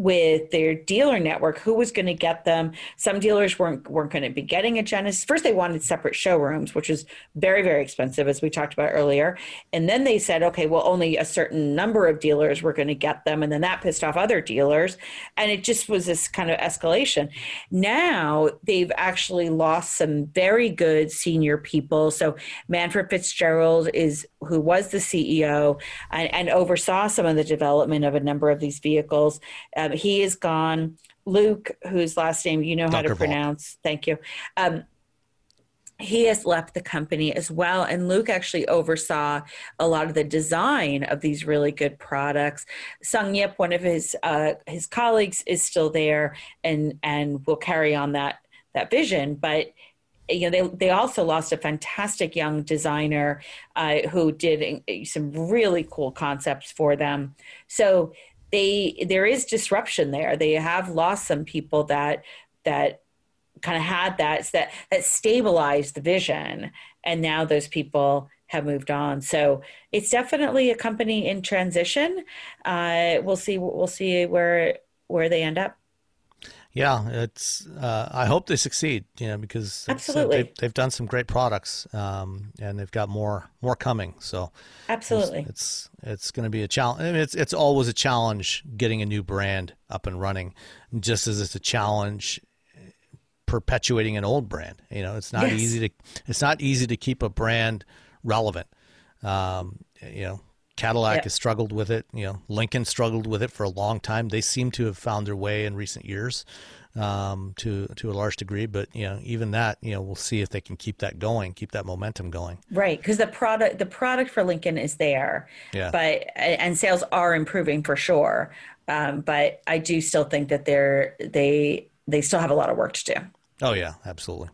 with their dealer network who was going to get them? Some dealers weren't weren't going to be getting a genesis. First they wanted separate showrooms which is very very expensive as we talked about earlier. And then they said okay well only a certain number of dealers were going to get them. And then that pissed off other dealers. And it just was this kind of escalation. Now they've actually lost some very good senior people. So manfred fitzgerald is who was the ceo and, and oversaw some of the development of a number of these vehicles uh, um, he is gone. Luc, whose last name you know Dr. how to pronounce, thank you. Um, he has left the company as well and luc actually oversaw a lot of the design of these really good products SangYup one of his uh, his colleagues is still there and and will carry on that that vision but you know they they also lost a fantastic young designer uh, who did some really cool concepts for them so they there is disruption there. They have lost some people that that kind of had that that that stabilized the vision, and now those people have moved on. So it's definitely a company in transition. Uh, we'll see. We'll see where where they end up. Yeah, it's. Uh, I hope they succeed. You know, because absolutely they've, they've, done some great products, um, and they've got more more coming. So absolutely, it's it's, it's going to be a challenge. I mean, it's it's always a challenge getting a new brand up and running, just as it's a challenge perpetuating an old brand. You know, it's not yes. easy to it's not easy to keep a brand relevant. Um, you know, Cadillac Yep. has struggled with it. You know, Lincoln struggled with it for a long time. They seem to have found their way in recent years um, to to a large degree. But you know, even that, you know, we'll see if they can keep that going, keep that momentum going. Right, because the product the product for Lincoln is there, Yeah. but and sales are improving for sure. Um, but I do still think that they're they they still have a lot of work to do. Oh yeah, absolutely.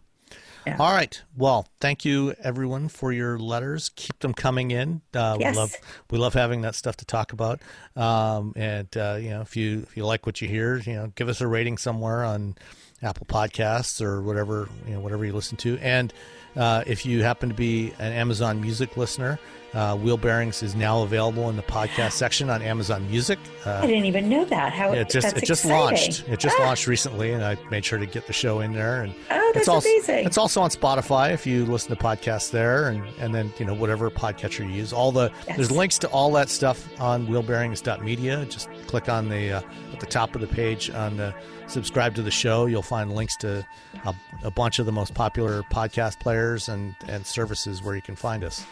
Yeah. All right. Well, thank you everyone for your letters. Keep them coming in. Uh, Yes. We love we love having that stuff to talk about. Um, and uh, you know, if you if you like what you hear, you know, give us a rating somewhere on Apple Podcasts or whatever you know whatever you listen to. And uh, if you happen to be an Amazon Music listener, uh, Wheel Bearings is now available in the podcast section on Amazon Music. Uh, I didn't even know that. How it just it just exciting. launched. It just Ah, launched recently, and I made sure to get the show in there. And Oh, it's that's also, amazing. It's also on Spotify if you listen to podcasts there, and and then you know whatever podcatcher you use. All the Yes. there's links to all that stuff on wheelbearings.media. Just click on the uh, at the top of the page on the subscribe to the show. You'll find links to a, a bunch of the most popular podcast players and and services where you can find us.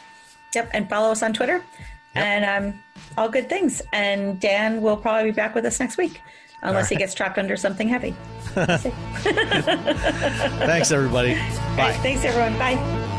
Yep, and follow us on Twitter, and um, all good things. And Dan will probably be back with us next week, unless he gets trapped under something heavy. <laughs> Thanks, everybody. <laughs> Bye. right, thanks, everyone. Bye.